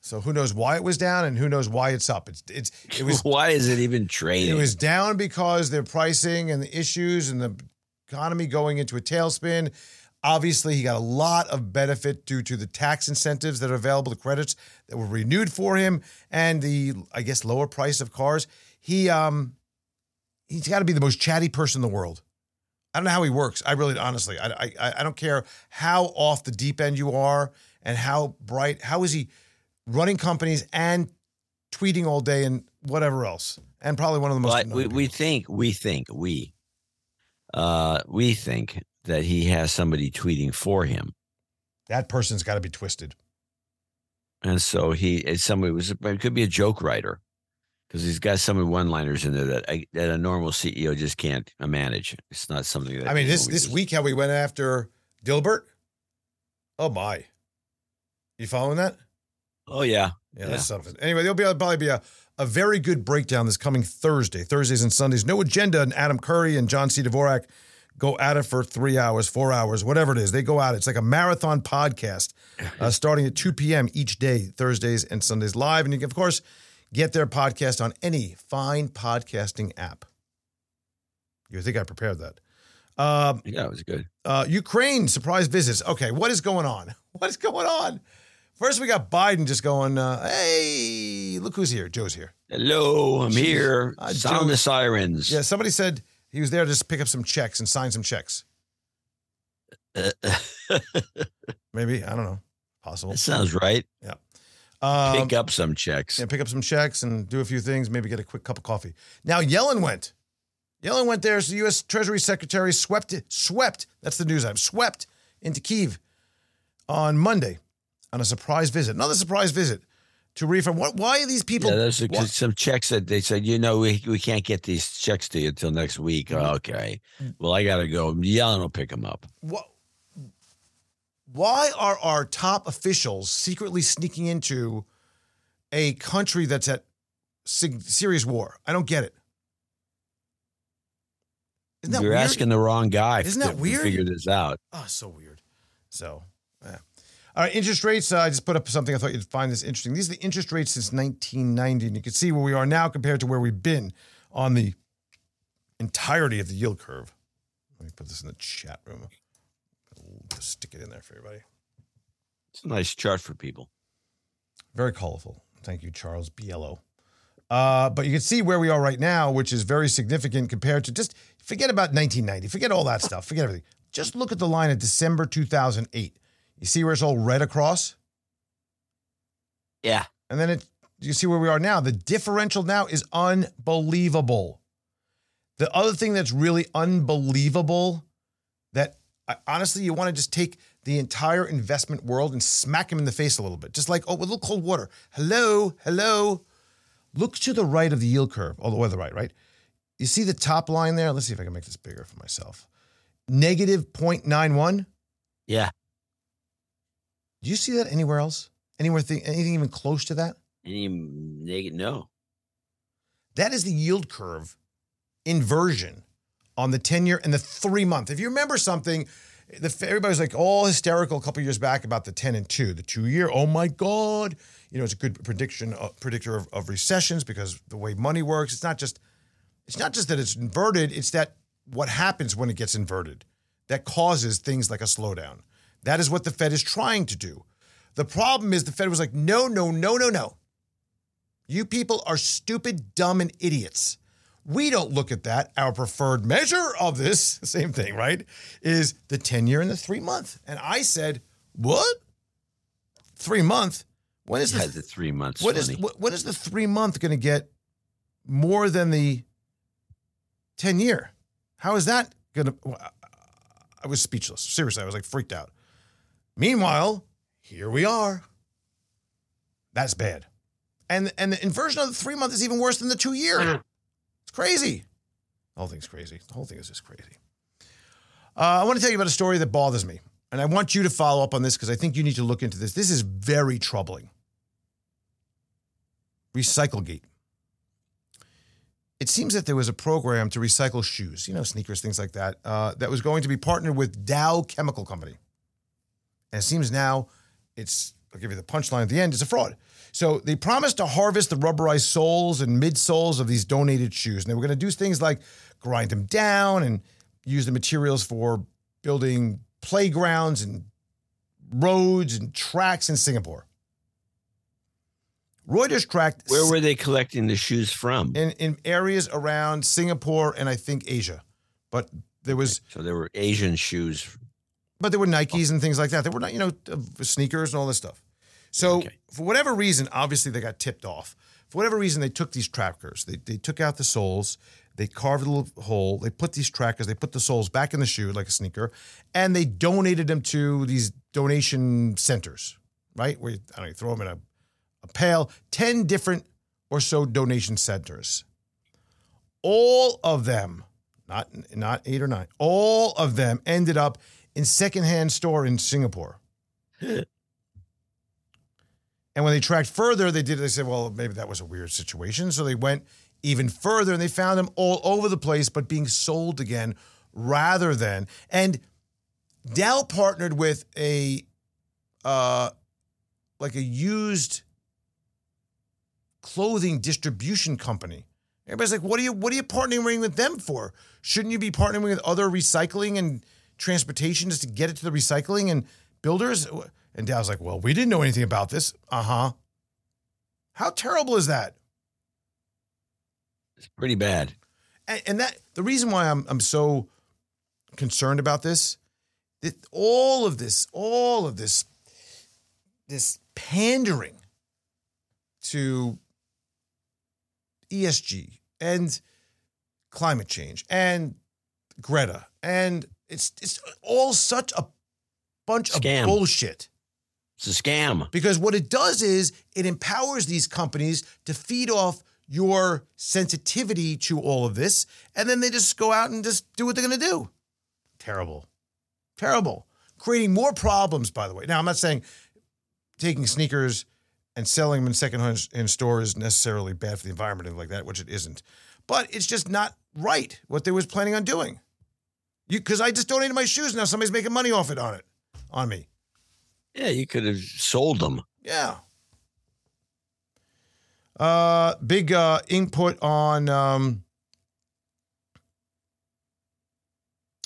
C: So who knows why it was down and who knows why it's up. It's it's it was
B: Why is it even trading?
C: It was down because their pricing and the issues and the economy going into a tailspin. Obviously, he got a lot of benefit due to the tax incentives that are available, the credits that were renewed for him, and the I guess lower price of cars. He um he's got to be the most chatty person in the world. I don't know how he works. I really honestly, I I I don't care how off the deep end you are and how bright. How is he running companies and tweeting all day and whatever else? And probably one of the most.
B: But we, we think we think we uh we think that he has somebody tweeting for him.
C: that person's got to be twisted.
B: And so he it's somebody was it could be a joke writer because he's got some of one liners in there that I, that a normal CEO just can't uh, manage. It's not something that
C: I mean, this this week how we went after Dilbert. Oh my, you following that?
B: Oh yeah,
C: Yeah, that's something. Anyway, there'll be uh, probably be a, a very good breakdown this coming Thursday, Thursdays and Sundays. No agenda, and Adam Curry and John C. Dvorak go at it for three hours, four hours, whatever it is. They go at it. It's like a marathon podcast, uh, starting at two p.m. each day, Thursdays and Sundays live, and you can of course get their podcast on any fine podcasting app. You think I prepared that? Um,
B: yeah, it was good.
C: uh, Ukraine surprise visits. Okay, what is going on? What is going on? First, we got Biden just going, uh, "Hey, look who's here! Joe's here."
B: Hello, I'm here.
C: Uh,
B: Sound
C: Joe-
B: the sirens.
C: Yeah, somebody said he was there to just pick up some checks and sign some checks. Maybe I don't know. Possible.
B: that sounds right. Yeah.
C: Um,
B: Pick up some checks.
C: Yeah, pick up some checks and do a few things. Maybe get a quick cup of coffee. Now Yellen went. Yellen went there. So the U.S. Treasury Secretary swept it. Swept. That's the news item. Swept into Kiev on Monday on a surprise visit. Another surprise visit to refund. What? Why are these people?
B: Yeah, there's a-
C: why-
B: some checks that they said, you know, we, we can't get these checks to you until next week.
C: Mm-hmm.
B: Okay. Well, I got to go. Yellen will pick them up.
C: Wha- why are our top officials secretly sneaking into a country that's at serious war? I don't get it. Isn't that
B: You're
C: weird?
B: asking the wrong guy
C: Isn't
B: to
C: that weird?
B: figure this out.
C: Oh, so weird. So. All right, interest rates. Uh, I just put up something I thought you'd find this interesting. These are the interest rates since 1990, and you can see where we are now compared to where we've been on the entirety of the yield curve. Let me put this in the chat room. Just stick it in there for everybody.
B: It's a nice chart for people.
C: Very colorful. Thank you, Charles Biello. Uh, but you can see where we are right now, which is very significant compared to just forget about 1990, forget all that stuff, forget everything. Just look at the line of December 2008. You see where it's all red across?
B: Yeah.
C: And then it, you see where we are now. The differential now is unbelievable. The other thing that's really unbelievable that I, honestly, you want to just take the entire investment world and smack him in the face a little bit, just like, oh, a little cold water. Hello, hello. Look to the right of the yield curve, or the way to the right, right? You see the top line there? Let's see if I can make this bigger for myself. Negative 0.91.
B: Yeah.
C: Do you see that anywhere else? Anywhere, th- anything even close to that?
B: Any neg- no.
C: That is the yield curve inversion on the 10 year and the three month. If you remember something, the, everybody was like all hysterical a couple years back about the 10 and 2, the two year. Oh my God. You know, it's a good prediction, uh, predictor of, of recessions because the way money works, it's not just, it's not just that it's inverted, it's that what happens when it gets inverted that causes things like a slowdown. That is what the Fed is trying to do. The problem is the Fed was like, no, no, no, no, no. You people are stupid, dumb, and idiots. We don't look at that. Our preferred measure of this, same thing, right, is the 10 year and the three month. And I said, what? Three month? When is
B: Yeah,
C: the,
B: the three months.
C: What is, what, what is the three month going to get more than the 10 year? How is that going to? I was speechless. Seriously, I was like freaked out. Meanwhile, here we are. That's bad. And and the inversion of the three month is even worse than the two year. It's crazy. The whole thing's crazy. The whole thing is just crazy. Uh, I want to tell you about a story that bothers me. And I want you to follow up on this because I think you need to look into this. This is very troubling. Recyclegate. It seems that there was a program to recycle shoes, you know, sneakers, things like that, uh, that was going to be partnered with Dow Chemical Company. And it seems now it's, I'll give you the punchline at the end, it's a fraud. So they promised to harvest the rubberized soles and midsoles of these donated shoes. And they were going to do things like grind them down and use the materials for building playgrounds and roads and tracks in Singapore. Reuters tracked
B: Where were they collecting the shoes from?
C: in, in areas around Singapore and I think Asia. But there was
B: so there were Asian shoes.
C: But there were Nikes and things like that. There were not, you know, uh, sneakers and all this stuff. So
B: Okay.
C: for whatever reason, obviously they got tipped off. For whatever reason, they took these trackers. They, they took out the soles. They carved a little hole. They put these trackers. They put the soles back in the shoe like a sneaker, and they donated them to these donation centers. Right where you, I don't know, you throw them in a, a pail. Ten different or so donation centers. All of them, not not eight or nine, all of them ended up in secondhand store in Singapore. and when they tracked further, they did. They said, "Well, maybe that was a weird situation." So they went even further, and they found them all over the place, but being sold again rather than. And Dow partnered with a, uh, like a used clothing distribution company. Everybody's like, "What are you? What are you partnering with them for? Shouldn't you be partnering with other recycling and transportation just to get it to the recycling and builders?" And Dow's like, "Well, we didn't know anything about this." Uh huh. How terrible is that?
B: It's pretty bad.
C: And, and that the reason why I'm I'm so concerned about this, that all of this, all of this, this pandering to ESG and climate change and Greta and it's it's all such a bunch
B: Scam.
C: of bullshit.
B: It's a scam.
C: Because what it does is it empowers these companies to feed off your sensitivity to all of this, and then they just go out and just do what they're going to do. Terrible. Terrible. Creating more problems, by the way. Now, I'm not saying taking sneakers and selling them in secondhand in stores is necessarily bad for the environment and like that, which it isn't. But it's just not right what they was planning on doing. You because I just donated my shoes, now somebody's making money off it on it, on me.
B: Yeah, you could have sold them.
C: Yeah. Uh, big uh, input on um,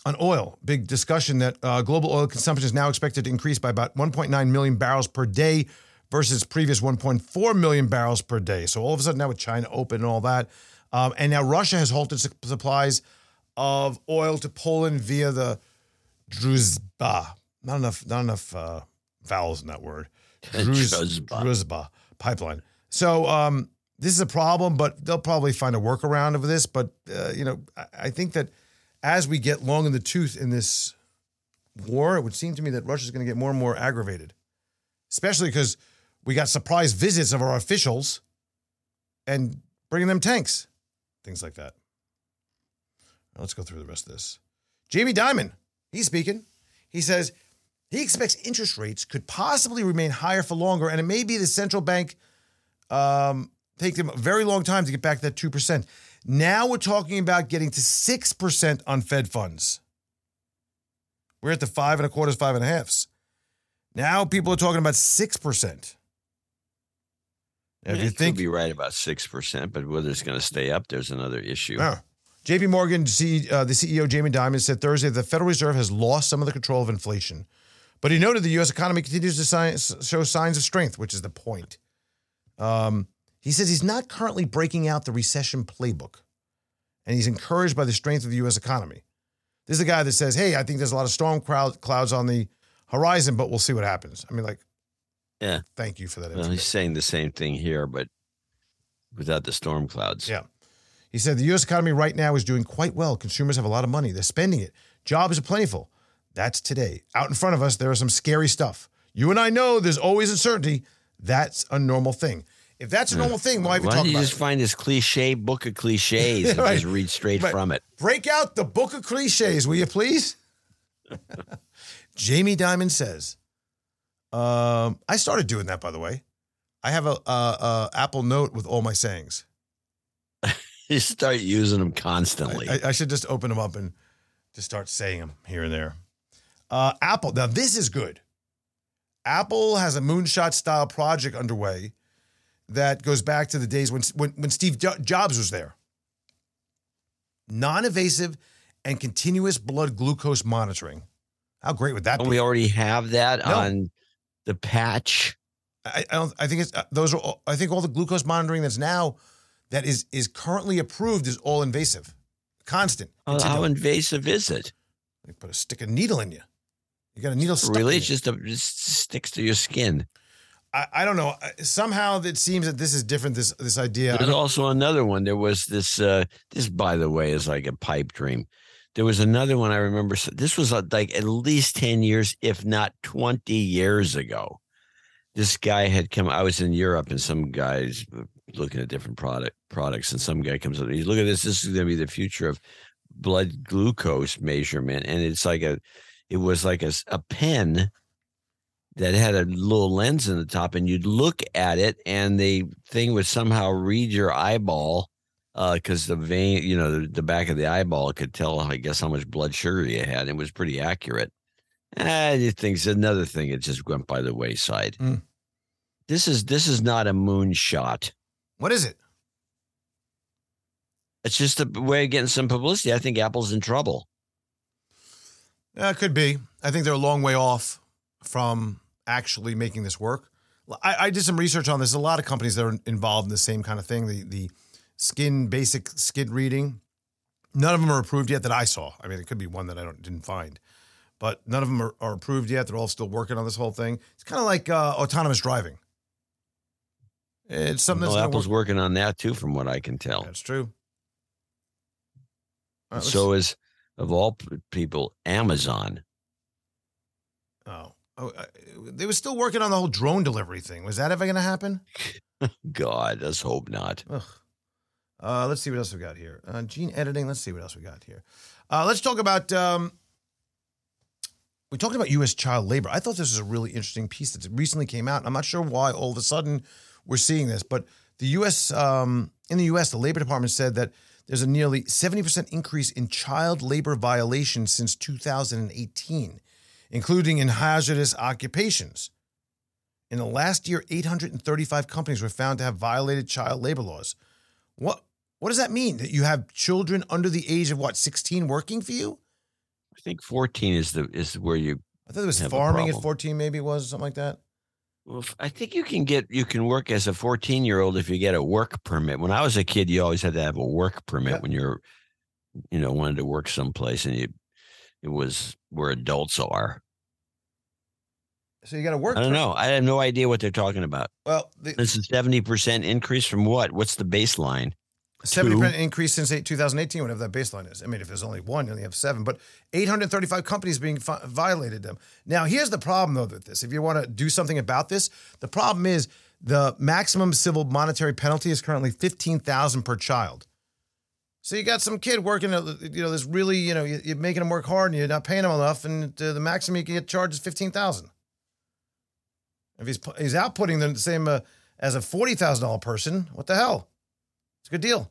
C: on oil. Big discussion that uh, global oil consumption is now expected to increase by about 1.9 million barrels per day versus previous 1.4 million barrels per day. So all of a sudden now with China open and all that, um, and now Russia has halted su- supplies of oil to Poland via the Druzba. Not enough. Not enough uh, vowels in that word. Druz-
B: Druzhba.
C: Druzhba pipeline. So um, this is a problem, but they'll probably find a workaround of this. But uh, you know, I, I think that as we get long in the tooth in this war, it would seem to me that Russia's going to get more and more aggravated, especially because we got surprise visits of our officials and bringing them tanks, things like that. Let's go through the rest of this. Jamie Dimon, he's speaking. He says he expects interest rates could possibly remain higher for longer, and it may be the central bank um, take them a very long time to get back to that 2%. Now we're talking about getting to 6% on Fed funds. We're at the five and a quarters, five and a halfs. Now people are talking about six percent. If
B: Yeah,
C: you think
B: could be right about six percent, but whether it's going to stay up, there's another issue.
C: Yeah. JP Morgan, C, uh, the CEO, Jamie Dimon, said Thursday that the Federal Reserve has lost some of the control of inflation. But he noted the U.S. economy continues to si- show signs of strength, which is the point. Um, he says he's not currently breaking out the recession playbook, and he's encouraged by the strength of the U.S. economy. This is a guy that says, hey, I think there's a lot of storm crowd, clouds on the horizon, but we'll see what happens. I mean, like,
B: Yeah.
C: thank you for that
B: Well, he's saying the same thing here, but without the storm clouds.
C: Yeah. He said the U.S. economy right now is doing quite well. Consumers have a lot of money. They're spending it. Jobs are plentiful. That's today. Out in front of us, there is some scary stuff. You and I know there's always uncertainty. That's a normal thing. If that's a normal thing, why have you
B: talking
C: about it?
B: Why don't you just
C: it?
B: find this cliche book of cliches and
C: Right.
B: just read straight
C: Right.
B: from it?
C: Break out the book of cliches, will you please? Jamie Dimon says, um, I started doing that, by the way. I have a, a, a Apple Note with all my sayings.
B: You start using them constantly.
C: I, I should just open them up and just start saying them here and there. Uh, Apple. Now this is good. Apple has a moonshot style project underway that goes back to the days when when, when Steve Jobs was there. Non-invasive and continuous blood glucose monitoring. How great would that
B: Don't
C: be?
B: we already have that
C: No.
B: on the patch?
C: I, I don't. I think it's uh, those are. All, I think all the glucose monitoring that's now that is is currently approved is all invasive, constant.
B: How, how invasive is it?
C: They put a stick a needle in you. You got a needle stuck
B: Really?
C: you.
B: just, a, just sticks to your skin.
C: I, I don't know. Somehow it seems that this is different. This this idea.
B: There's also another one. There was this. Uh, this, by the way, is like a pipe dream. There was another one I remember. This was uh, like at least ten years, if not twenty years ago. This guy had come. I was in Europe, and some guys uh, looking at different product products, and some guy comes up. And he's look at this. This is going to be the future of blood glucose measurement, and it's like a. It was like a pen that had a little lens in the top, and you'd look at it, and the thing would somehow read your eyeball because the vein, you know, the, the back of the eyeball could tell, I guess, how much blood sugar you had. It was pretty accurate. And you think another thing. It just went by the wayside.
C: Mm.
B: This is this is not a moonshot.
C: What is it?
B: It's just a way of getting some publicity. I think Apple's in trouble.
C: Yeah, it could be. I think they're a long way off from actually making this work. I, I did some research on this. There's a lot of companies that are involved in the same kind of thing. The the skin basic skin reading. None of them are approved yet that I saw. I mean, it could be one that I don't, didn't find, but none of them are, are approved yet. They're all still working on this whole thing. It's kind of like uh, autonomous driving. It's something
B: Well, Apple's
C: work.
B: working on that too, from what I can tell.
C: That's true. Right,
B: so is of all people, Amazon.
C: oh, oh they were still working on the whole drone delivery thing. Was that ever going to happen?
B: God, let's hope not.
C: Uh, let's see what else we got here. Uh, gene editing. Let's see what else we got here. Uh, let's talk about. Um, we talked about U.S. child labor. I thought this was a really interesting piece that recently came out. I'm not sure why all of a sudden we're seeing this, but the U.S. Um, in the U.S. the Labor Department said that there's a nearly 70% increase in child labor violations since 2018, including in hazardous occupations. In the last year, 835 companies were found to have violated child labor laws. What what does that mean? That you have children under the age of what, 16 working for you?
B: I think 14 is the is where you
C: I thought it was farming at 14, maybe it was something like that.
B: Well, I think you can get you can work as a 14 year old if you get a work permit. When I was a kid, you always had to have a work permit
C: Yeah.
B: when you're, you know, wanted to work someplace, and you, it was where adults are.
C: So you got to work.
B: I don't know. I have no idea what they're talking about.
C: Well, the
B: This is 70 percent increase from what? What's the baseline?
C: 70% increase since eight- 2018, whatever that baseline is. I mean, if there's only one, you only have seven, but 835 companies being fi- violated them. Now, here's the problem, though, with this. If you want to do something about this, the problem is the maximum civil monetary penalty is currently 15000 per child. So you got some kid working, you know, this really, you know, you- you're making them work hard and you're not paying them enough, and uh, the maximum you can get charged is 15000 If he's, he's outputting the same uh, as a $40,000 person, what the hell? A good deal.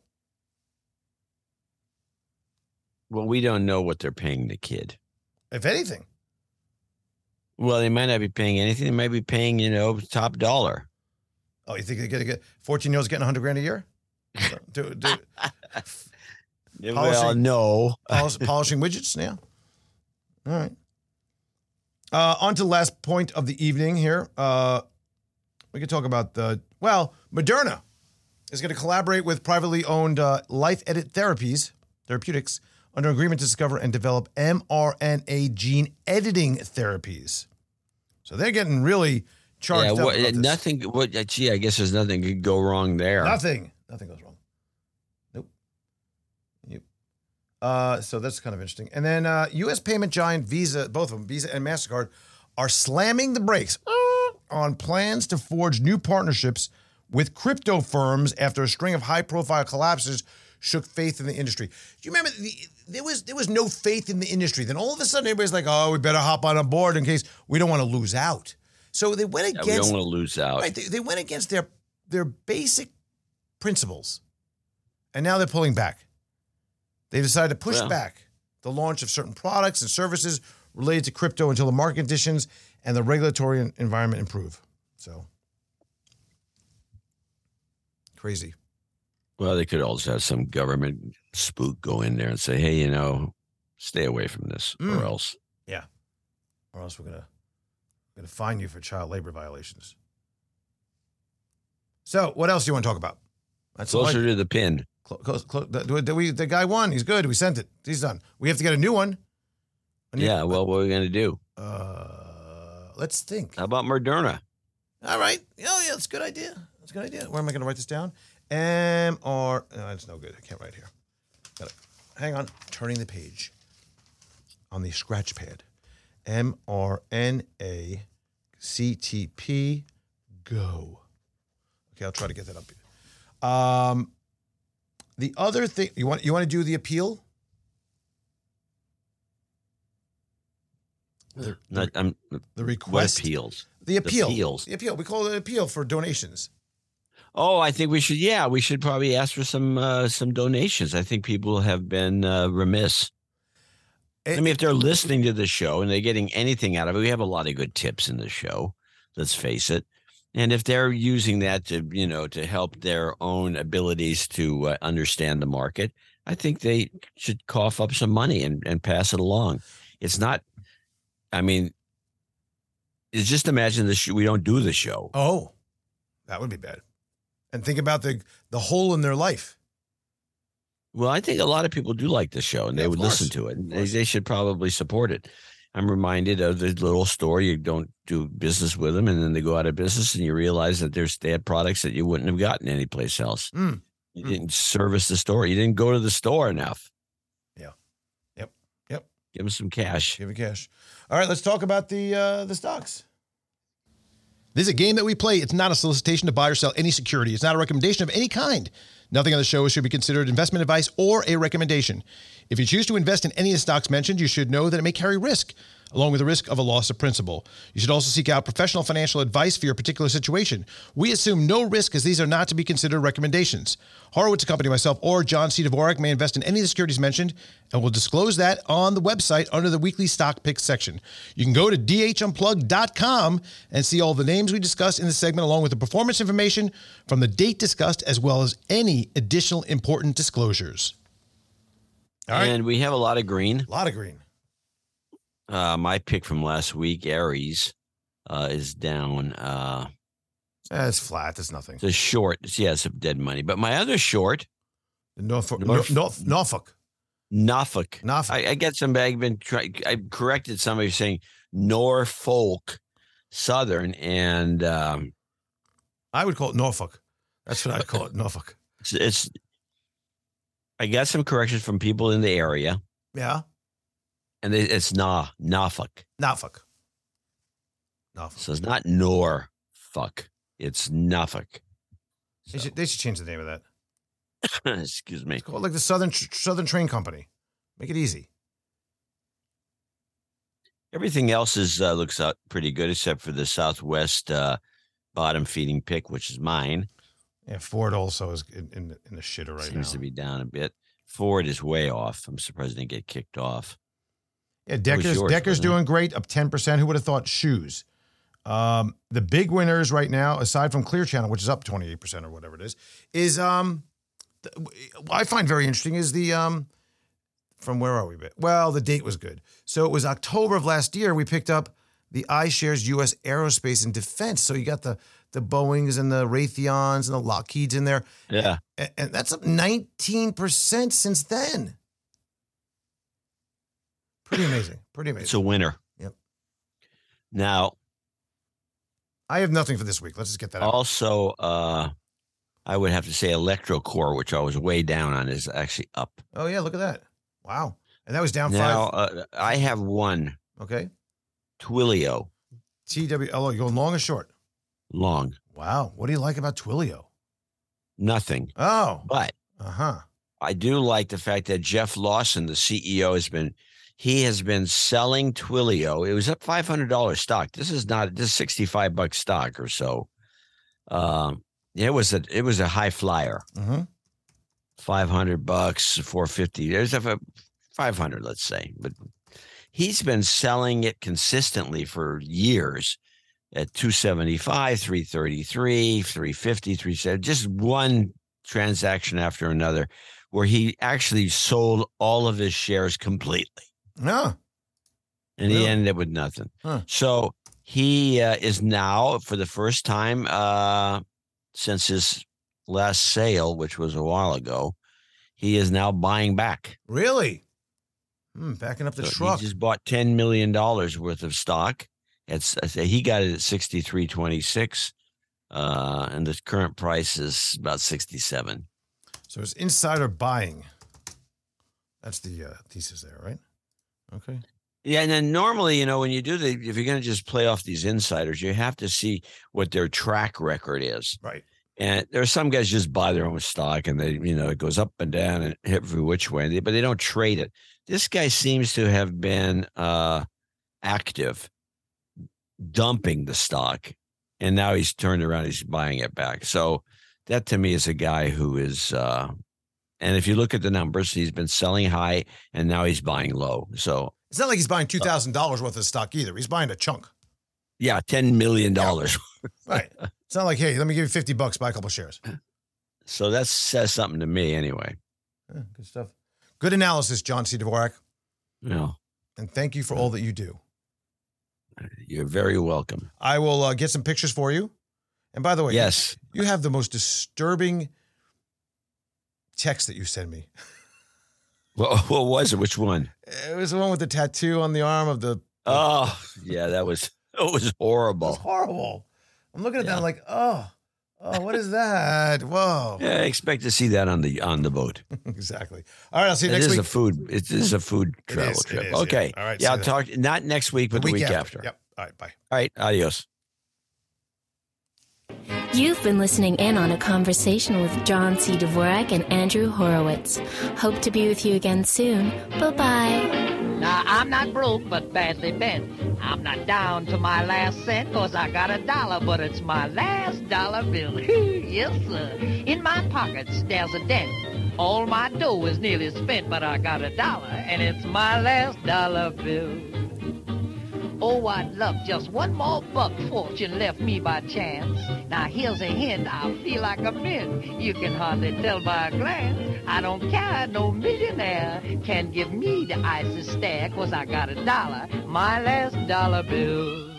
B: Well, we don't know what they're paying the kid.
C: If anything,
B: Well, they might not be paying anything. They might be paying, you know, top dollar.
C: Oh, you think they're going to get 14 year olds getting 100 grand a year? do, do,
B: well,
C: Polishing-
B: no.
C: polish, polishing widgets? Yeah. All right. Uh, on to the last point of the evening here. Uh, we could talk about the, well, Moderna is going to collaborate with privately owned uh, Life Edit Therapies, Therapeutics, under agreement to discover and develop mRNA gene editing therapies. So they're getting really charged
B: Yeah,
C: up.
B: what, nothing. What? Gee, I guess there's nothing could go wrong there.
C: Nothing. Nothing goes wrong. Nope. Yep. Uh, so that's kind of interesting. And then uh, U.S. payment giant Visa, both of them, Visa and Mastercard, are slamming the brakes on plans to forge new partnerships with crypto firms after a string of high-profile collapses shook faith in the industry. Do you remember the, there was there was no faith in the industry? Then all of a sudden, everybody's like, "Oh, we better hop on a board in case we don't want to lose out." So they went
B: Yeah, we
C: against
B: don't want to lose out.
C: Right. They, they went against their their basic principles, and now they're pulling back. They decided to push
B: Well.
C: back the launch of certain products and services related to crypto until the market conditions and the regulatory environment improve. So crazy.
B: Well, they could also have some government spook go in there and say, "Hey, you know, stay away from this,
C: Mm.
B: or else."
C: Yeah, or else we're gonna we're gonna fine you for child labor violations. So, what else do you want to talk about? That's
B: Closer to the pin.
C: Clo- close, close, the, the- we, the guy won. He's good. We sent it. He's done. We have to get a new one. New-
B: Yeah. Well, what are we going to do?
C: uh, let's think.
B: How about Moderna?
C: All right. Oh, yeah, that's a good idea. That's a good idea. Where am I going to write this down? M R. No, it's no good. I can't write here. Got it. Hang on. Turning the page on the scratch pad. M R N A C T P go. Okay, I'll try to get that up. Um, the other thing you want you want to do the appeal. The,
B: Not, I'm,
C: the request.
B: appeals?
C: The appeal.
B: appeals.
C: The appeal. We call it an appeal for donations.
B: Oh, I think we should. Yeah, we should probably ask for some uh, some donations. I think people have been uh, remiss. I mean, if they're listening to the show and they're getting anything out of it, we have a lot of good tips in the show. Let's face it. And if they're using that to, you know, to help their own abilities to uh, understand the market, I think they should cough up some money and, and pass it along. It's not, I mean, it's just imagine the show. We don't do the show.
C: Oh, that would be bad. And think about the the hole in their life.
B: Well, I think a lot of people do like the show and they
C: of
B: would listen to it. and They, they should probably support it. I'm reminded of the little store you don't do business with them, and then they go out of business, and you realize that there's they had products that you wouldn't have gotten anyplace else.
C: Mm.
B: You
C: Mm.
B: didn't service the store. You didn't go to the store enough.
C: Yeah. Yep. Yep.
B: Give them some cash.
C: Give it cash. All right, let's talk about the uh, the stocks.
D: This is a game that we play. It's not a solicitation to buy or sell any security. It's not a recommendation of any kind. Nothing on the show should be considered investment advice or a recommendation. If you choose to invest in any of the stocks mentioned, you should know that it may carry risk, along with the risk of a loss of principal. You should also seek out professional financial advice for your particular situation. We assume no risk as these are not to be considered recommendations. Horowitz Company, myself, or John C. Dvorak may invest in any of the securities mentioned, and we'll disclose that on the website under the weekly stock picks section. You can go to dhunplugged.com and see all the names we discussed in the segment, along with the performance information from the date discussed, as well as any additional important disclosures.
C: All right.
B: And we have a lot of green.
C: A lot of green.
B: Uh, my pick from last week, Aries, uh, is down. Uh,
C: Eh, it's flat. There's nothing.
B: it's a short. It's, yeah, it's some dead money. But my other short,
C: Norfolk.
B: Norf-
C: Norf- Norfolk.
B: Norfolk.
C: Norfolk.
B: I, I get some. I've been try, I corrected somebody saying Norfolk Southern, and um,
C: I would call it Norfolk. That's what I'd call it. Norfolk.
B: it's, it's. I got some corrections from people in the area,
C: Yeah.
B: And they, it's nah Norfolk.
C: Norfolk. Norfolk.
B: So it's not Norfolk. It's Norfolk.
C: They should, they should change the name of that.
B: excuse me.
C: It's called like the Southern Southern Train Company. Make it easy.
B: Everything else is uh, looks out pretty good except for the Southwest uh, bottom feeding pick, which is mine.
C: Yeah, Ford also is in, in, in the shitter right
B: Seems
C: now.
B: to be down a bit. Ford is way off. I'm surprised they didn't get kicked off.
C: Yeah, Decker's
B: yours,
C: Decker's
B: it?
C: doing great, up ten percent. Who would have thought shoes? Um, the big winners right now, aside from Clear Channel, which is up twenty eight percent or whatever it is, is um, th- what I find very interesting is the um, from where are we? Well, the date was good. So it was October of last year. We picked up the iShares U.S. Aerospace and Defense. So you got the the Boeing's and the Raytheons and the Lockheeds in there,
B: Yeah.
C: and, and that's up nineteen percent since then. Pretty amazing. Pretty amazing.
B: It's a winner.
C: Yep.
B: Now,
C: I have nothing for this week. Let's just get that out.
B: also, uh, I would have to say Electrocore, which I was way down on, is actually up.
C: Oh yeah, look at that. Wow. And that was down
B: Now,
C: five.
B: uh, I have one
C: Okay.
B: Twilio
C: TWLO, you going long or short?
B: long,
C: Wow. What do you like about Twilio?
B: nothing.
C: Oh.
B: But
C: Uh-huh.
B: I do like the fact that Jeff Lawson, the CEO, has been he has been selling Twilio. It was up five hundred dollars stock. This is not this is sixty five bucks stock or so. Um, it was a it was a high flyer.
C: Mm-hmm.
B: Five hundred bucks, four fifty. There's a five hundred, let's say, but he's been selling it consistently for years at 275 333 350 370 just one transaction after another where he actually sold all of his shares completely
C: No.
B: and
C: Really?
B: he ended up with nothing
C: Huh.
B: so he uh, is now for the first time uh, since his last sale which was a while ago he is now buying back
C: Really? Hmm, backing up the
B: So
C: truck.
B: He just bought ten million dollars worth of stock. It's I say he got it at sixty three twenty six, uh, and the current price is about sixty seven.
C: So it's insider buying. That's the uh, thesis there, right? Okay.
B: Yeah, and then normally, you know, when you do the, if you're going to just play off these insiders, you have to see what their track record is.
C: Right.
B: And there are some guys just buy their own stock, and they, you know, it goes up and down and every which way, but they don't trade it. This guy seems to have been uh, active, dumping the stock, and now he's turned around, he's buying it back. So that to me is a guy who is, uh, and if you look at the numbers, he's been selling high, and now he's buying low. So
C: It's not like he's buying two thousand dollars worth of stock either. He's buying a chunk.
B: yeah, ten million dollars.
C: Right. it's not like, hey, let me give you fifty bucks, buy a couple shares.
B: So that says something to me, anyway.
C: Yeah, good stuff. Good analysis, John C. Dvorak.
B: Know,
C: And thank you for all that you do.
B: you're very welcome.
C: I will uh, get some pictures for you. And by the way,
B: Yes.
C: you have the most disturbing text that you send me.
B: What, what was it? Which one?
C: It was the one with the tattoo on the arm of the.
B: Oh, yeah, that was it was
C: It was
B: horrible.
C: horrible. I'm looking at that
B: Yeah.
C: I'm like, oh, oh, what is that? Whoa.
B: Yeah, I expect to see that on the on the boat.
C: exactly. All right, I'll see you
B: It
C: next
B: is
C: week.
B: a food. It is a food travel
C: is, it
B: trip.
C: is, yeah.
B: okay.
C: All right,
B: Yeah, I'll
C: you
B: talk not next week, but the week, after.
C: Yep. All right, bye.
B: All right. Adios.
A: You've been listening in on a conversation with John C. Dvorak and Andrew Horowitz. Hope to be with you again soon. Bye bye.
E: Now, I'm not broke, but badly bent. I'm not down to my last cent, cause I got a dollar, but it's my last dollar bill. yes, sir. In my pockets, there's a dent. All my dough is nearly spent, but I got a dollar, and it's my last dollar bill. Oh, I'd love just one more buck fortune left me by chance. Now here's a hint, I feel like a mint. You can hardly tell by a glance. I don't care, no millionaire can give me the icy stare, cause I got a dollar, my last dollar bill.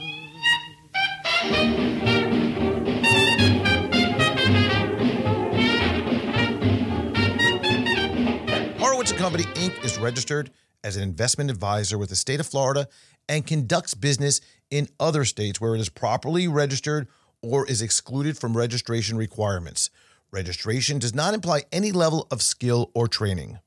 C: Company Inc. is registered as an investment advisor with the state of Florida and conducts business in other states where it is properly registered or is excluded from registration requirements. Registration does not imply any level of skill or training.